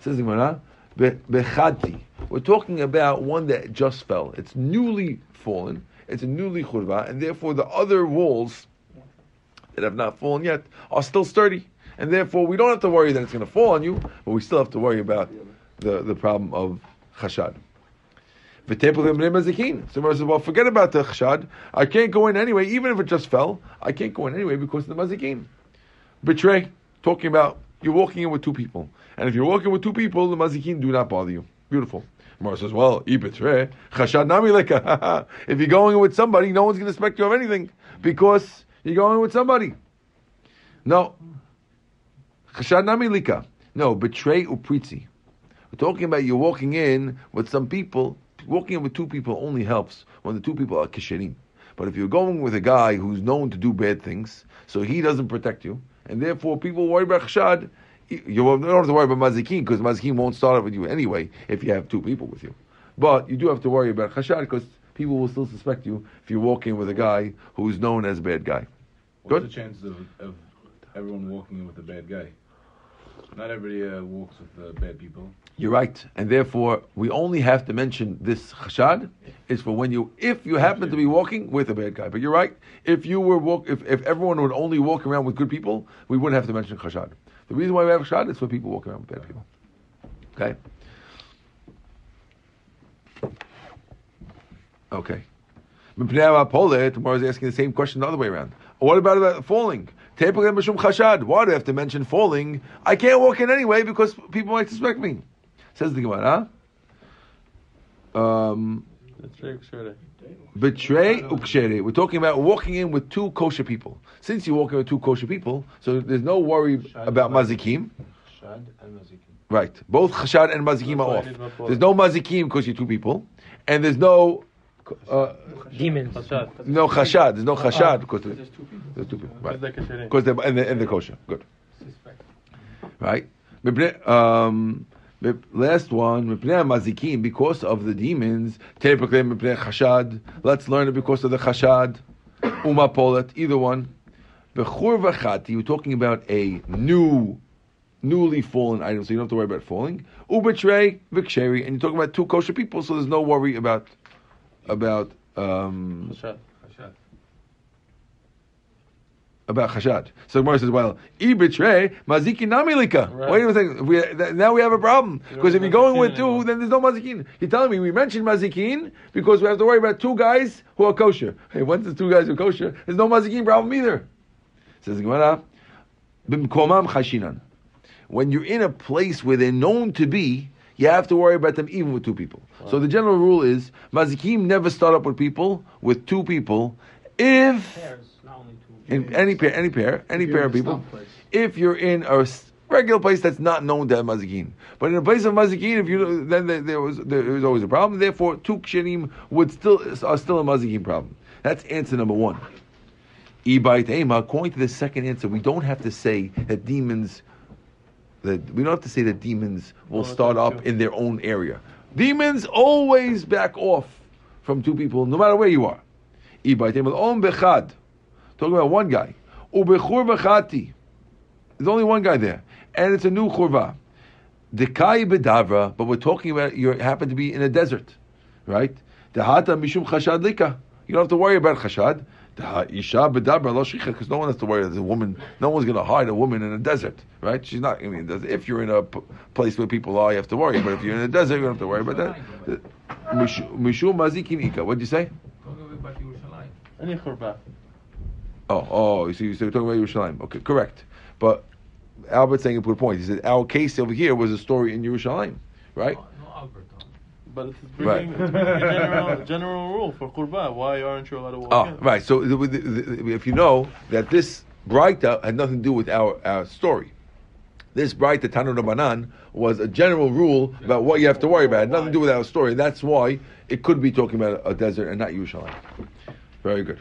Says the Gemara, "Be- bechadti. We're talking about one that just fell. It's newly fallen. It's a newly churva, and therefore the other walls that have not fallen yet are still sturdy. And therefore we don't have to worry that it's going to fall on you, but we still have to worry about the, the problem of chashad. So Gemara says, well, forget about the chashad. I can't go in anyway, even if it just fell. I can't go in anyway because of the mazikin. Betray. Talking about you're walking in with two people, and if you're walking with two people, the mazikin do not bother you. Beautiful. Gemara says, well. If you're going in with somebody, no one's going to suspect you of anything because you're going with somebody. No. No, betray upritzi. We're talking about you're walking in with some people. Walking in with two people only helps when the two people are kishirim. But if you're going with a guy who's known to do bad things, so he doesn't protect you, and therefore people worry about chashad, you don't have to worry about mazikin because mazikin won't start up with you anyway if you have two people with you. But you do have to worry about chashad because people will still suspect you if you walk in with a guy who's known as a bad guy. What's Good. the chances of, of everyone walking in with a bad guy? Not everybody uh, walks with uh, bad people. You're right, and therefore we only have to mention this chashad is for when you, if you happen to be walking with a bad guy. But you're right, if you were walk, if, if everyone would only walk around with good people, we wouldn't have to mention chashad. The reason why we have chashad is for people walking around with bad people. Okay. Okay. Tomorrow is asking the same question the other way around. What about, about falling? Why do I have to mention falling? I can't walk in anyway because people might suspect me. Says the Gemara. Um, That's very sure. betray ukshere. We're talking about walking in with two kosher people. Since you're walking with two kosher people, so there's no worry about mazikim. Shad and Mazikin. Right. Both chashad and mazikim are off. did not follow. There's no mazikim because you're two people, and there's no uh, Demons. No chashad. There's no chashad because there's, there's two people. Right. Like a sheri. Because they're and they're, and they're kosher. Good. Right. Um, mip- last one, mazikim, because of the demons. Chashad. Let's learn it because of the chashad. Uma polet, either one. Bechur we're talking about a new, newly fallen item, so you don't have to worry about falling. Ubetrei v'ksheri, and you're talking about two kosher people, so there's no worry about about um, Chashad. About chashad. So Gemara says, well, i betray maziki namilika. Right. Wait a second. We, th- now we have a problem because if you're going with two, anymore. then there's no mazikin. You're telling me we mentioned mazikin because we have to worry about two guys who are kosher. Hey, once there's two guys who are kosher, there's no mazikin problem either. Says the Gemara, bimkomam chashinan. When you're in a place where they're known to be, you have to worry about them even with two people. So the general rule is mazikim never start up with people with two people if Pairs, not only two. In any pair, any pair, any pair of people. If you're in a regular place that's not known to have mazikin, but in a place of mazikin, if you then there, there was there was always a problem. Therefore, two kshenim would still are still a mazikin problem. That's answer number one. Ibait ema. According to the second answer, we don't have to say that demons. That we don't have to say that demons will Oh, start up in their own area. Demons always back off from two people, no matter where you are. Ibaitim al-om bechad. Talking about one guy. Ubechur bechati. There's only one guy there. And it's a new churva. Dekai bedavra, but we're talking about you happen to be in a desert, right? Dehata mishum chashad lika. You don't have to worry about chashad. Isha bedavra lo shricha, because no one has to worry. There's a woman. No one's going to hide a woman in a desert, right? She's not. I mean, if you're in a p- place where people are, you have to worry. But if you're in a desert, you don't have to worry about that. Mishum mazikim ika. What'd you say? Any churba. Oh, oh, you see, you see, we're talking about Yerushalayim. Okay, correct. But Albert's saying a good point. He said our case over here was a story in Yerushalayim, right? But it's Right. it's bringing a general, general rule for churba. Why aren't you allowed to walk Oh, in? right. So the, the, the, if you know that this Braita had nothing to do with our, our story. This Braita Tanu Rabbanan was a general rule about what you have to worry about. It had nothing to do with our story. That's why it could be talking about a desert and not Yerushalayim. Very good.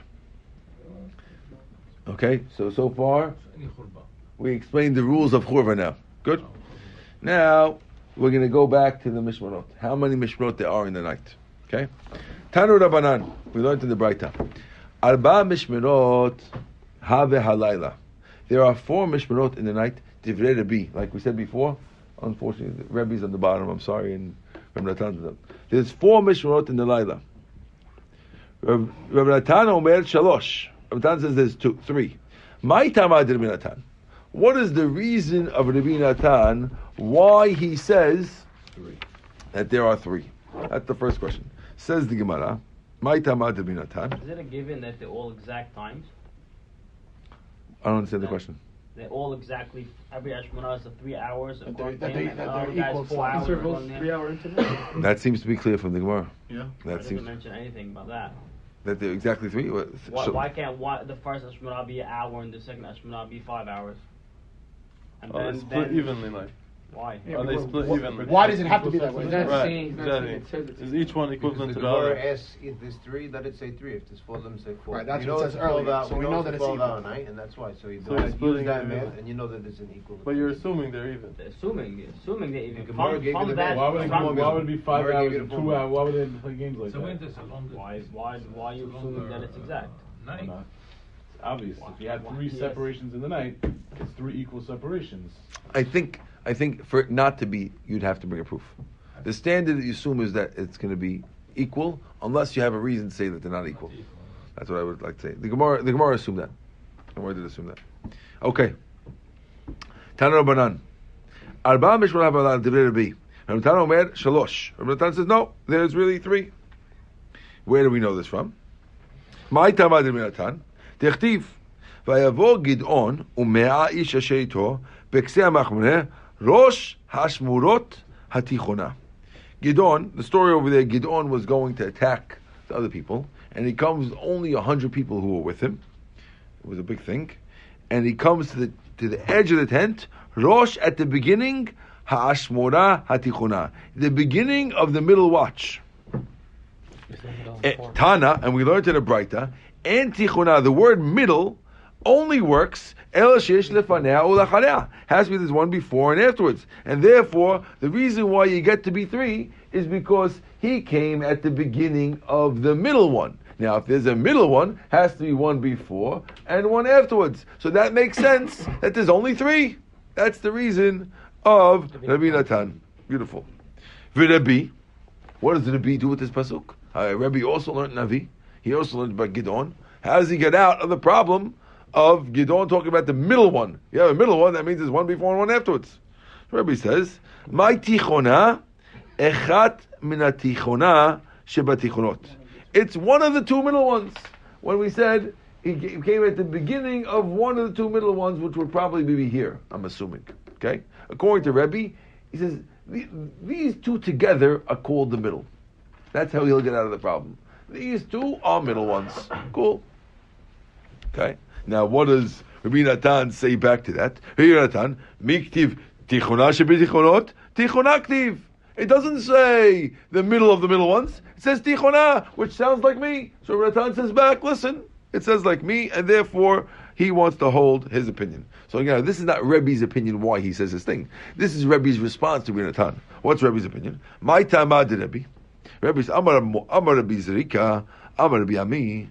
Okay, so so far we explained the rules of Churva now. Good. Now we're going to go back to the Mishmarot. How many Mishmarot there are in the night? Okay. Tanu Rabbanan. We learned in the Braita. Arba Mishmarot Have Halayla. There are four Mishmarot in the night. Divrei Rabbi, like we said before. Unfortunately, the Rebbe's on the bottom. I'm sorry, and Rabbi them. There's four Mishmarot in the Laila. Rabbi Natan Omer Shalosh. Rabbi Natan says there's two, three. My Tamad Rabbi Natan. What is the reason of Rabbi Natan why he says three. that there are three? That's the first question. Says the Gemara. My Tamad Rabbi Natan. Is it a given that they're all exact times? I don't understand the question. They're all exactly every Ashkenaz is three hours That they- to that him, they- that other they're guys equal four size. hours according to him. hour interval. That seems to be clear from the Gemara. Yeah. That It seems doesn't mention anything about that. That they're exactly three. What- Why, so- why can't why, the first Ashkenaz be an hour and the second Ashkenaz be five hours? And Oh, then, split then evenly, like. Why? Yeah, Are they but split what- evenly? Why does it have to be that way? That's Right, saying, that's exactly. it Is each one equivalent to the other? Gemara asks if there's three, let it say three. If there's four, let it say four. Right, that's you what know it says 12 earlier, hour- so we know know that it's 12 even. hour night, and that's why. So you So do it's use splitting that math, and you know that it's an equal. But you're assuming they're even. Assuming, assuming they're even The Gemara from, gave from the that. Why would, it, from, why would it be five hours and two hours? Why would they play games like So when that? there's a longer why, why, why are you assuming that it's exact? night, Why not? It's obvious. If you had Why- three yes. separations in the night, it's three equal separations. I think I think for it not to be, you'd have to bring a proof. The standard that you assume is that it's going to be equal, unless you have a reason to say that they're not equal. That's what I would like to say. The Gemara, the Gemara assumed that. The Gemara did assume that. Okay. Tana Rabbanan. Arba mishmar ha'balad divrei Rabbi. Rabbi Natan omer shalosh. Rabbi Natan says no. There's really three. Where do we know this from? My tamad Rabbi Natan. דכתיב, ויבוא גדעון ומאה איש אשר איתו בקצה המחמונה, ראש השמורות התיכונה. Gidon, the story over there, Gidon was going to attack the other people, and he comes only a hundred people who were with him. It was a big thing, and he comes to the to the edge of the tent. Rosh at the beginning, Haashmora Hatichuna, the beginning of the middle watch. Eh, Tana, and we learned in a Braita, and Tichuna, the word middle only works El Shesh Lefanea Ulachalea. Has to be this one before and afterwards. And therefore, the reason why you get to be three is because he came at the beginning of the middle one. Now, if there's a middle one, has to be one before and one afterwards. So that makes sense that there's only three. That's the reason of Rabbi Natan. Beautiful. V'Rabbi, what does Rabbi do with this pasuk? Uh, Rabbi also learned Navi. He also learned about Gidon. How does he get out of the problem of Gidon talking about the middle one? You have a middle one, that means there's one before and one afterwards. Rabbi says, My tichona, echat min tichona shebatichonot. It's one of the two middle ones. When we said he came at the beginning of one of the two middle ones, which would probably be here, I'm assuming. Okay? According to Rebbe, he says, these two together are called the middle. That's how he'll get out of the problem. These two are middle ones. Cool. Okay. Now, what does Rabbi Natan say back to that? Rabbi Natan, miktiv tichona shebitichonot, tichona ktiv. It doesn't say the middle of the middle ones. It says tichona, which sounds like me. So Rabbi Natan says back, listen, it says like me, and therefore he wants to hold his opinion. So again, you know, this is not Rebbe's opinion why he says this thing. This is Rebbe's response to Rabbi Natan. What's Rebbe's opinion? My tamad Rebbe. Says, Amar Amar Rabbi Zerika, Amar Rabbi Ami.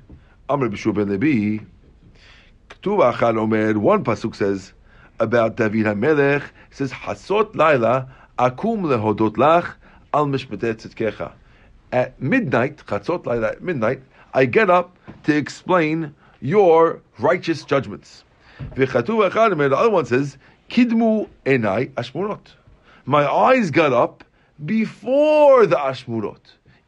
Amr Bishur ben Levi. Ktuv Achad Omer. One pasuk says about David HaMelech. Says Hasot Laila Akum lehodot lach al mishpatei tzidkecha. At midnight, Chatzot Laila, at midnight, I get up to explain your righteous judgments. V'chatuv Omer. The other one says Kidmu Enai Ashmurot. My eyes got up before the Ashmurot,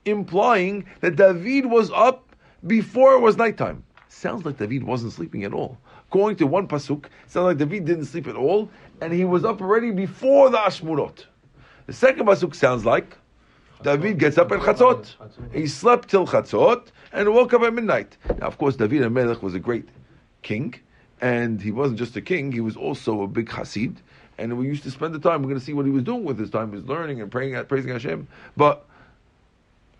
implying that David was up before it was nighttime. Sounds like David wasn't sleeping at all. According to one pasuk, sounds like David didn't sleep at all, and he was up already before the Ashmurot. The second pasuk sounds like David gets up at Chatzot. He slept till Chatzot and woke up at midnight. Now, of course, David HaMelech was a great king, and he wasn't just a king; he was also a big Hasid. And we used to spend the time. We're going to see what he was doing with his time. He was learning and praying, praising Hashem. But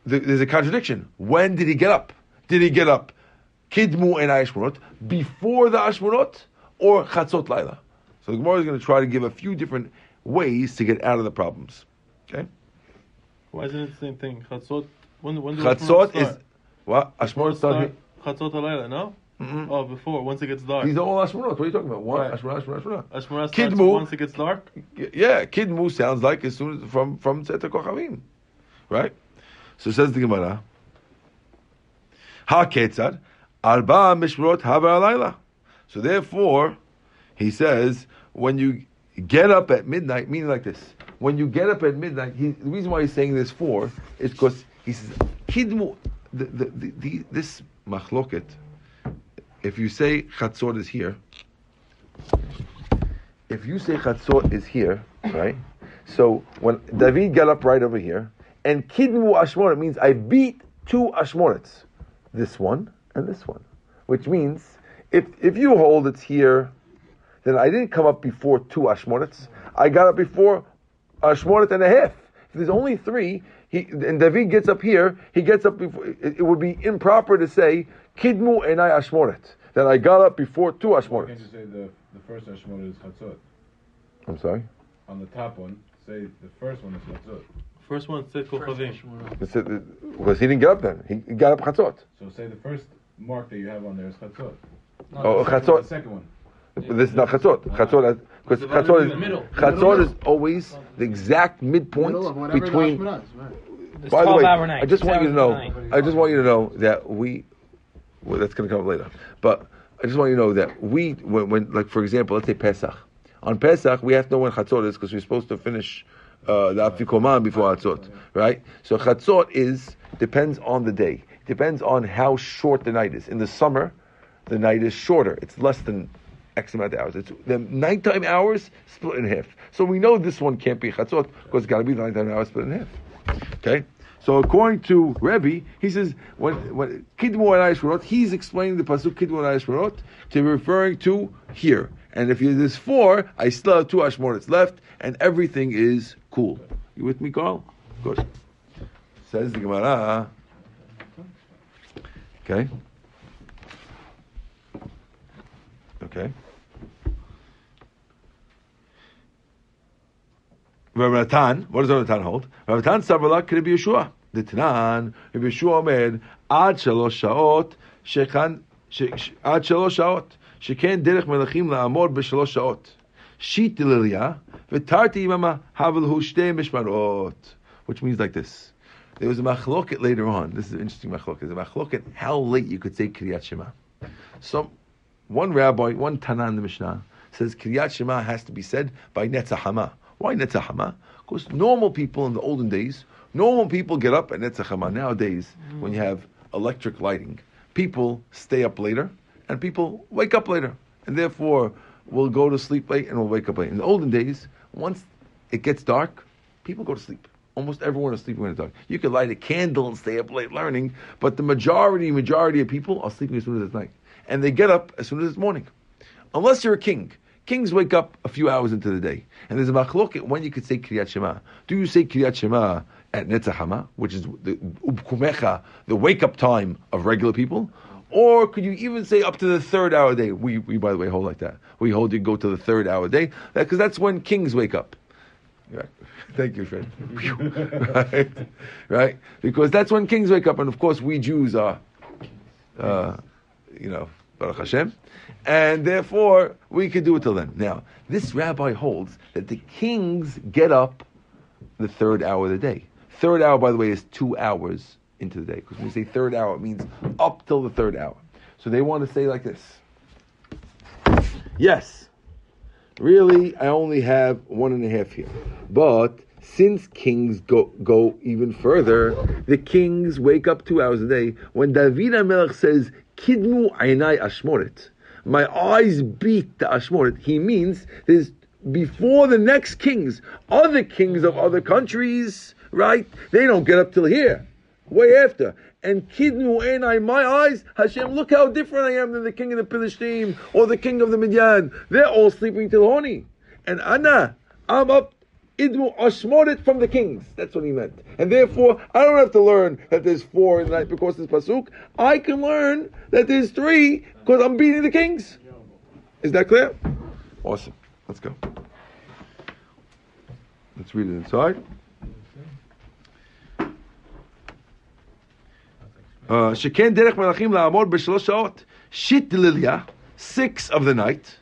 th- there's a contradiction. When did he get up? Did he get up Kidmu and Ashmurot before the Ashmurot or Chatzot Laila? So the Gemara is going to try to give a few different ways to get out of the problems. Okay? Why isn't it the same thing? Chatzot. When when do Chatzot is what Ashmurot started. Chatzot alayla, no? Mhm. Oh, before once it gets dark. These are all Ashmurot. What are you talking about? One Right. Ashmurot, Ashmurot. Ashmurot Kidmu. once it gets dark. Yeah, Kidmu sounds like as soon as from from Tzeta Kochavim, right? So says the Gemara. Ha ketzad arba mishmorot haver alayla. So therefore, he says when you get up at midnight, meaning like this. When you get up at midnight, he, the reason why he's saying this for is because he says kidmu. The, the, the, the, this machloket. If you say chatzot is here, if you say chatzot is here, right? So when David got up right over here, and kidmu ashmoret means I beat two ashmorets, this one and this one, which means if if you hold it's here, then I didn't come up before two ashmorets. I got up before ashmoret and a half. If there's only three, he and David gets up here, he gets up before. It, it would be improper to say kidmu and I ashmoret. That I got up before two Can't you say the the first Hashemot is Chatzot? I'm sorry. On the top one, say the first one is Chatzot. First one said Kochavim. It's, uh, Because he didn't get up then. He he got up chatzot. So say the first mark that you have on there is Chatzot. Oh, The chatzot. second one. This is not chatzot. Chatzot, because It's chatzot in middle. is chatzot is always the exact midpoint Middle between. right. By the way. I just want you to know. Seven to nine. I just want you to know that we. Well, that's going to come up later. But I just want you to know that we, when, when like for example, let's say Pesach. On Pesach, we have to know when chatzot is because we're supposed to finish uh, the afikoman before chatzot, right? So chatzot is depends on the day. Depends on how short the night is. In the summer, the night is shorter. It's less than X amount of hours. It's the nighttime hours split in half. So we know this one can't be chatzot because it's got to be the nighttime hours split in half. Okay. So according to Rebbe, he says when when Kidmu and Ayishmarot, he's explaining the pasuk Kidmu and Ayishmarot to be referring to here. And if there's four, I still have two Ashmorets left, and everything is cool. You with me, Carl? Good. Says the Gemara. Okay. Okay. Rav what does Rav hold? Rav Natan Sabalak could be Yeshua. The Tanan, if Yeshua Omer, Ad Shalosh Shaot, Shekhan, Ad Shalosh Shaot, Shekhan Derech Melachim La'amor B'Shalosh Shaot. Sheet Lilia, V'tarti Imama Havel Hushtei Mishmarot. Which means like this. There was a machloket later on. This is an interesting machloket. There's a machloket how late you could say Kriyat Shema. So one rabbi, one Tanan in the Mishnah, says Kriyat Shema has to be said by Netzahama. Why Netzahama? Because normal people in the olden days, normal people get up at Netzahama. Nowadays, mm. when you have electric lighting, people stay up later and people wake up later. And therefore, will go to sleep late and will wake up late. In the olden days, once it gets dark, people go to sleep. Almost everyone is sleeping when it's dark. You could light a candle and stay up late learning, but the majority, majority of people are sleeping as soon as it's night. And they get up as soon as it's morning. Unless you're a king. Kings wake up a few hours into the day. And there's a machloket when you could say Kriyat Shema. Do you say Kriyat Shema at Netzahama, which is the Ubkumecha, the wake up time of regular people? Or could you even say up to the third hour day? We, we by the way, hold like that. We hold you go to the third hour day, because that's when kings wake up. Right. Thank you, friend. right? right? Because that's when kings wake up, and of course we Jews are uh, you know, Baruch Hashem, and therefore we could do it till then. Now, this rabbi holds that the kings get up the third hour of the day. Third hour, by the way, is two hours into the day. Because when we say third hour, it means up till the third hour. So they want to say like this. Yes, really, I only have one and a half here. But since kings go, go even further, the kings wake up two hours a day. When David HaMelech says, Kidmu Ainai Ashmoret, my eyes beat the Ashmoret, he means there's before the next kings, other kings of other countries, right? They don't get up till here, way after. And kidmu enai, my eyes, Hashem, look how different I am than the king of the Philistine or the king of the Midian. They're all sleeping till horny. And Anna, I'm up idmu ashmorit from the kings. That's what he meant. And therefore, I don't have to learn that there's four in the night because there's pasuk. I can learn that there's three because I'm beating the kings. Is that clear? Awesome. Let's go. Let's read it inside. Uh, שכן דרך מלאכים לעמוד בשלוש שעות, שיט ליליה, six of the night,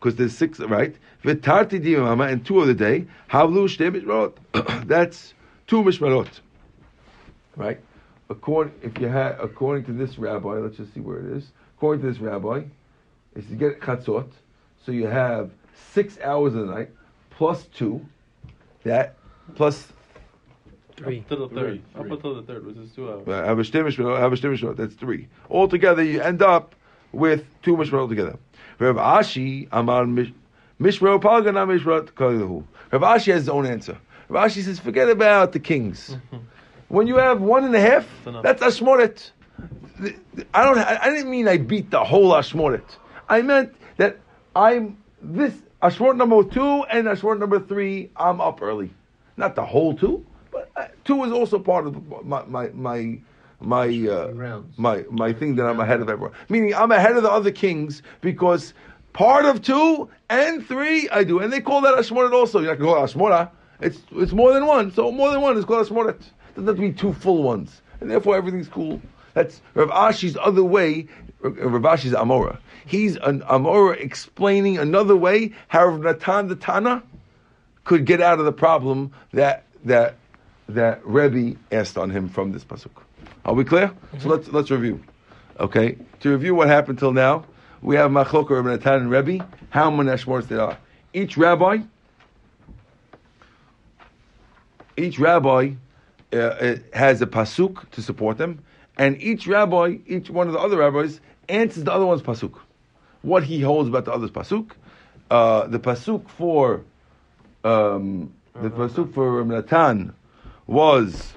because there's six, right? V'tarti dimama, and two of the day, havlu shtei mishmarot. That's two mishmarot. Right? According, if you have according to this rabbi, let's just see where it is. According to this rabbi, is to get chatzot, so you have six hours of the night, plus two, that, plus Three. Up to the third. Three. Up until the third, which is two hours. Have a That's three. Altogether, you end up with two mishmarot together. Rav Ashi Amar mish- mishmarot palgana mishmarot kalihu. Rav has his own answer. Rav Ashi says, forget about the kings. when you have one and a half, that's ashmoret. I don't. I I didn't mean I beat the whole ashmoret. I meant that I'm this ashmoret number two and ashmoret number three. I'm up early, not the whole two, but uh, two is also part of my my my my uh, my my thing that I'm ahead of everyone. Meaning I'm ahead of the other kings because part of two and three I do, and they call that ashmoret also. You're not going to call it ashmora. It's it's more than one. So more than one is called ashmoret. Doesn't have to be two full ones, and therefore everything's cool. That's Rav Ashi's other way. Rav Ashi's Amora. He's an Amora explaining another way how Rav Natan the Tana could get out of the problem that that that Rebbe asked on him from this pasuk. Are we clear? So mm-hmm. let's let's review. Okay, to review what happened till now, we have Machloka Rebbe Natan and Rebbe. How many Ashmores there are? Each rabbi, each rabbi uh, uh, has a pasuk to support them, and each rabbi, each one of the other rabbis, answers the other one's pasuk. What he holds about the other's pasuk. Uh, the pasuk for um, the pasuk for Natan was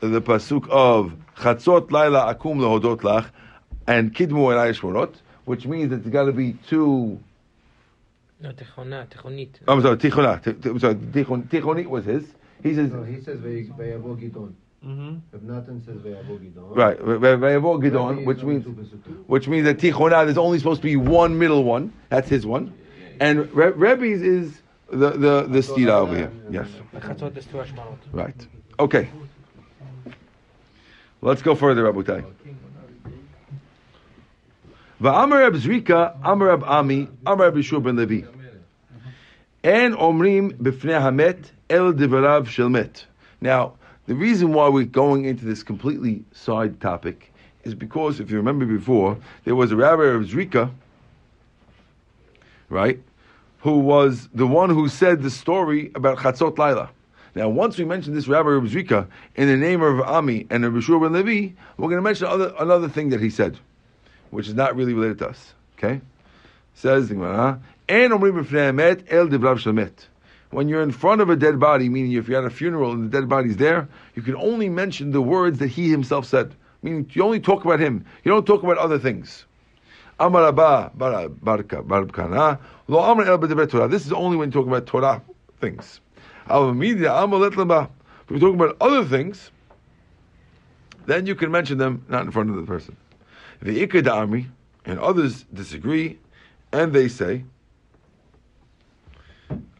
the pasuk of Chatzot Laila Akum Lehodot Lach and Kidmu and Ayishmorot, which means that it's got to be two. No, Tichona, Tichonit. I'm sorry, Tichonah. I'm sorry, Tichon, Tichonit was his. He says No, he says "Vay- Vayavo Gidon. Mm-hmm. If Nathan says Vayavo right. Vayavo Rebbe Gidon, which means which means that Tichonah there's only supposed to be one middle one. That's his one, and Re- Rebbe's is the the the stira over here. Yes. Chatzot is two Ashmarot. Right. Okay. Let's go further, Rabotai. Va'amar Zrika, Amar Ami, Amar Yeshua ben Levi. En omrim b'fnei hamet el divarav shel met. Now, the reason why we're going into this completely side topic is because, if you remember before, there was a rabbi of Zrika, right, who was the one who said the story about Chatzot Laila. Now, once we mention this Rabbi Reb Zrika in the name of Ami and Rabbi Shua ben Levi, we're going to mention other, another thing that he said, which is not really related to us. Okay? Says the Gemara, "En omrim b'fnei el shel. When you're in front of a dead body, meaning if you're at a funeral and the dead body's there, you can only mention the words that he himself said. Meaning, you only talk about him. You don't talk about other things. Lo amar el Torah. This is only when you talk about Torah things. If you're talking about other things, then you can mention them not in front of the person. The Ikad Amri and others disagree, and they say.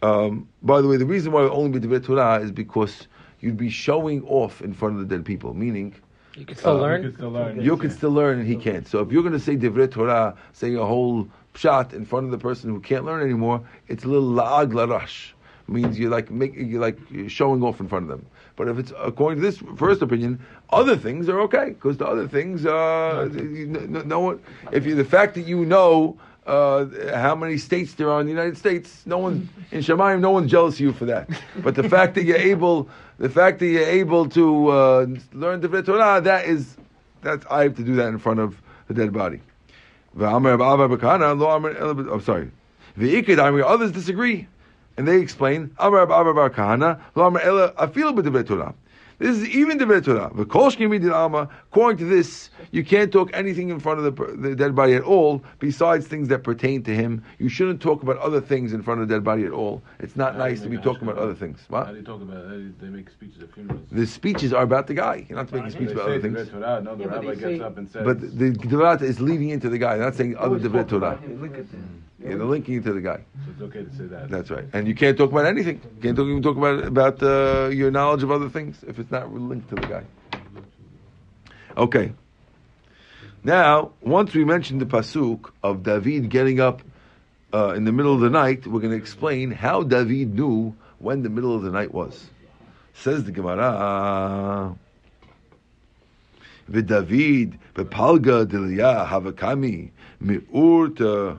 Um, by the way, the reason why it only be Divrei Torah is because you'd be showing off in front of the dead people. Meaning, You can still Uh, learn. You can still learn. You can still learn and he can't. So if you're going to say divrei Torah, saying a whole shot in front of the person who can't learn anymore, it's a little la'ag larash. Means you're like make, you're like showing off in front of them. But if it's according to this first opinion, other things are okay because the other things, uh, no, no one. If you the fact that you know uh, how many states there are in the United States, no one in Shemayim, no one's jealous of you for that. But the fact that you're able, the fact that you're able to uh, learn the Torah, that is, that's I have to do that in front of the dead body. V'amar Abba Bar Kahana, lo amar ela b'd- I'm sorry. Others disagree. And they explain, Amar Abba Bar Kahana, lo amar ela afilu b'divrei Torah. This is even divrei Torah. V'kol shkimi did Alma. According to this, you can't talk anything in front of the, the dead body at all, besides things that pertain to him. You shouldn't talk about other things in front of the dead body at all. It's not How nice to be make a talking about hashkafa? other things. How What? do you talk about? How do they make speeches at funerals. The speeches are about the guy. You're not making They speeches about other things. Torah. No, the Yeah, but rabbi gets say- up and says. But the Devarat is leading into the guy. They're not saying other Always Devarat talk Torah. You're linking to the guy. So it's okay to say that. That's right. And you can't talk about anything. You can't talk, even talk about about uh, your knowledge of other things if it's not linked to the guy. Okay. Now, once we mentioned the pasuk of David getting up uh, in the middle of the night, we're going to explain how David knew when the middle of the night was. Says the Gemara. V'David bepalga delia havakami mi'urta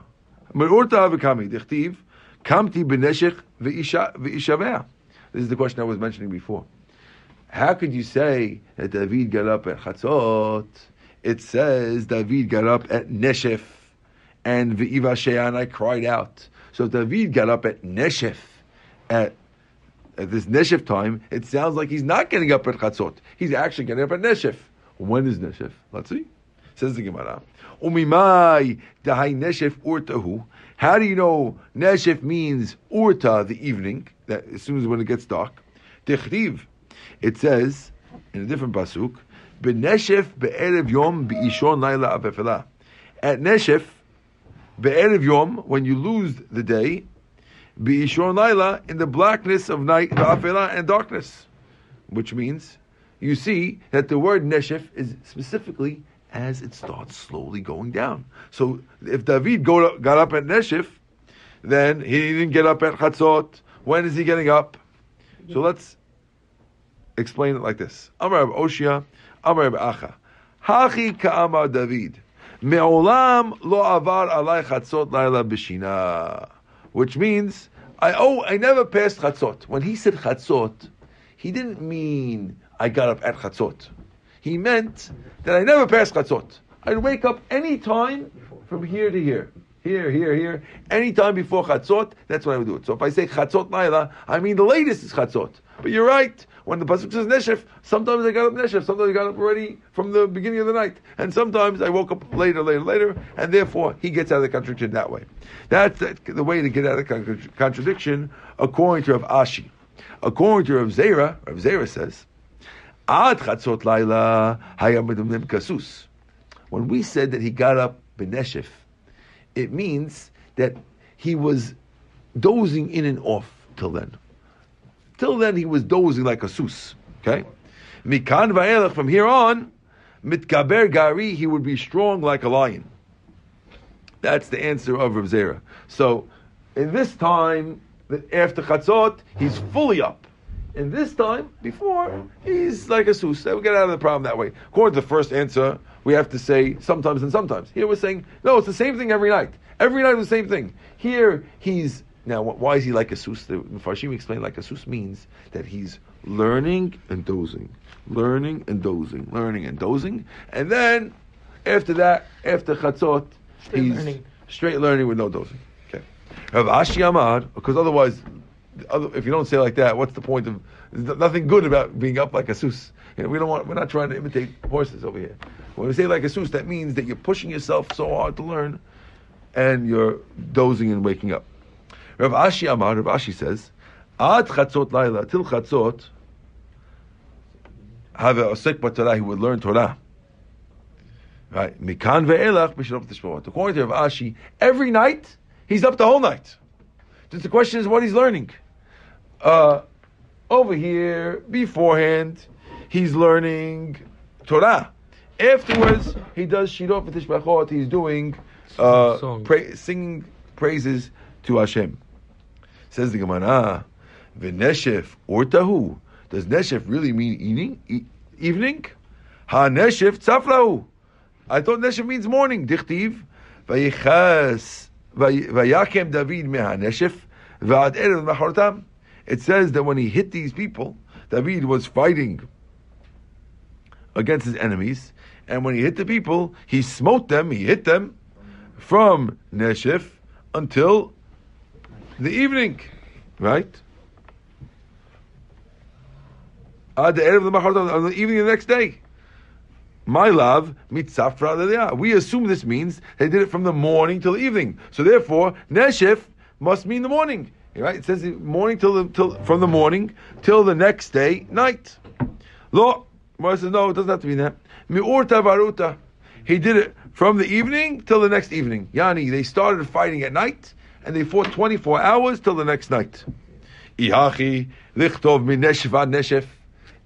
this is the question I was mentioning before. How could you say that David got up at Chatzot? It says David got up at Neshef, and v'iva she'an, I cried out. So David got up at Neshef, at at this Neshef time, it sounds like he's not getting up at Chatzot. He's actually getting up at Neshef. When is Neshef? Let's see. Says the Gemara. Umimai dahai Neshef urtahu. How do you know Neshef means urta, the evening, that as soon as when it gets dark? Techriv. It says, in a different pasuk, B'neshef be'erev yom be'ishon laila avefela. At Neshef, be'erev yom, when you lose the day, Be'ishor Laila, in the blackness of night, Va'afela, and darkness. Which means, you see that the word Neshef is specifically as it starts slowly going down. So if David go, got up at Neshef, then he didn't get up at Chatzot. When is he getting up? So let's explain it like this. Amar Reb Oshia, Amar Reb Acha. Hachi ka'amar David. Me'olam lo avar alai chatzot laila b'shina. Which means, I oh, I never passed chatzot. When he said chatzot, he didn't mean I got up at chatzot. He meant that I never pass chatzot. I'd wake up any time from here to here. Here, here, here. Any time before chatzot, that's when I would do it. So if I say chatzot laila, I mean the latest is chatzot. But you're right. When the pasuk says neshef, sometimes I got up neshef, sometimes I got up already from the beginning of the night, and sometimes I woke up later, later, later, and therefore he gets out of the contradiction that way. That's the- the way to get out of the contradiction, according to Rav Ashi. According to Rav Zera, Rav Zera says, Ad chatzot laila hayam medumnim kasus. When we said that he got up beneshef, it means that he was dozing in and off till then. Till then, he was dozing like a sus. Okay? Mikan va'elech, from here on, mitkaber gari, he would be strong like a lion. That's the answer of Rav Zera. So, in this time, after Chatzot, he's fully up. In this time, before, he's like a sus. We get out of the problem that way. According to the first answer, we have to say sometimes and sometimes. Here we're saying, no, it's the same thing every night. Every night is the same thing. Here, he's, now, why is he like a sus? The Farshim explained like a sus means that he's learning and dozing, learning and dozing, learning and dozing. And then, after that, after Chatzot, Straight he's learning. straight learning with no dozing. Okay. Rav Ashi Amar, because otherwise, other- if you don't say like that, what's the point of? There's nothing good about being up like a sus. You know, we don't want. We're not trying to imitate horses over here. When we say like a sus, that means that you're pushing yourself so hard to learn, and you're dozing and waking up. Rav Ashi Amar, Rav Ashi says, Ad chatzot laila till chatzot. Have a osek b'torah. He would learn Torah. Right. Mikan ve'elach b'shirov tishmorot. According to Rav Ashi, every night he's up the whole night. Just the question is what he's learning. Uh, over here, beforehand, he's learning Torah. Afterwards, he does Shirot v'Tishbachot. He's doing uh, pra- singing praises to Hashem. Says the Gemara, "V'neshef ortahu." Does neshef really mean evening? E- evening? Ha neshef tzaflahu. I thought neshef means morning. Dichtiv vayichas vay- vayakem David meha neshef v'ad erev machoratam. It says that when he hit these people, David was fighting against his enemies, and when he hit the people, he smote them. He hit them from neshef until the evening, right? Ad erev l'machoratam, on the evening of the next day. My love, mitzafra. We assume this means they did it from the morning till the evening. So therefore, neshef must mean the morning. Right? It says morning till the till from the morning till the next day night. Lo, Gemara says no, it doesn't have to be that. Mi'urta varuta. He did it from the evening till the next evening. Yani, they started fighting at night and they fought 24 hours till the next night. Ihachi lichtov min neshef.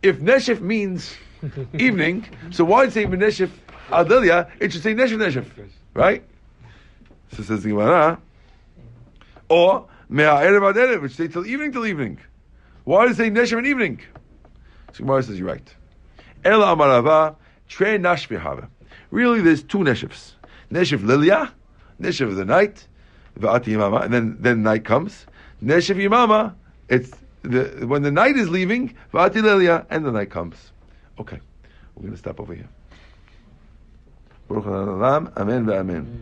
If neshef means evening, so why say min neshef ad? It should say neshef neshef, right? So says the Gemara. Or me'a'erev ad erev, which say till evening till evening. Why does it say neshef in evening? So Gemara says you're right. Ela amar Rava tre nashvihava. Really, there's two neshefs. Neshef lilia, neshef of the night, va'ati yimama, and then then night comes. Neshef yimama, it's the when the night is leaving, va'ati lilia, and the night comes. Okay, we're going to stop over here. Baruch. Amen ve'amen.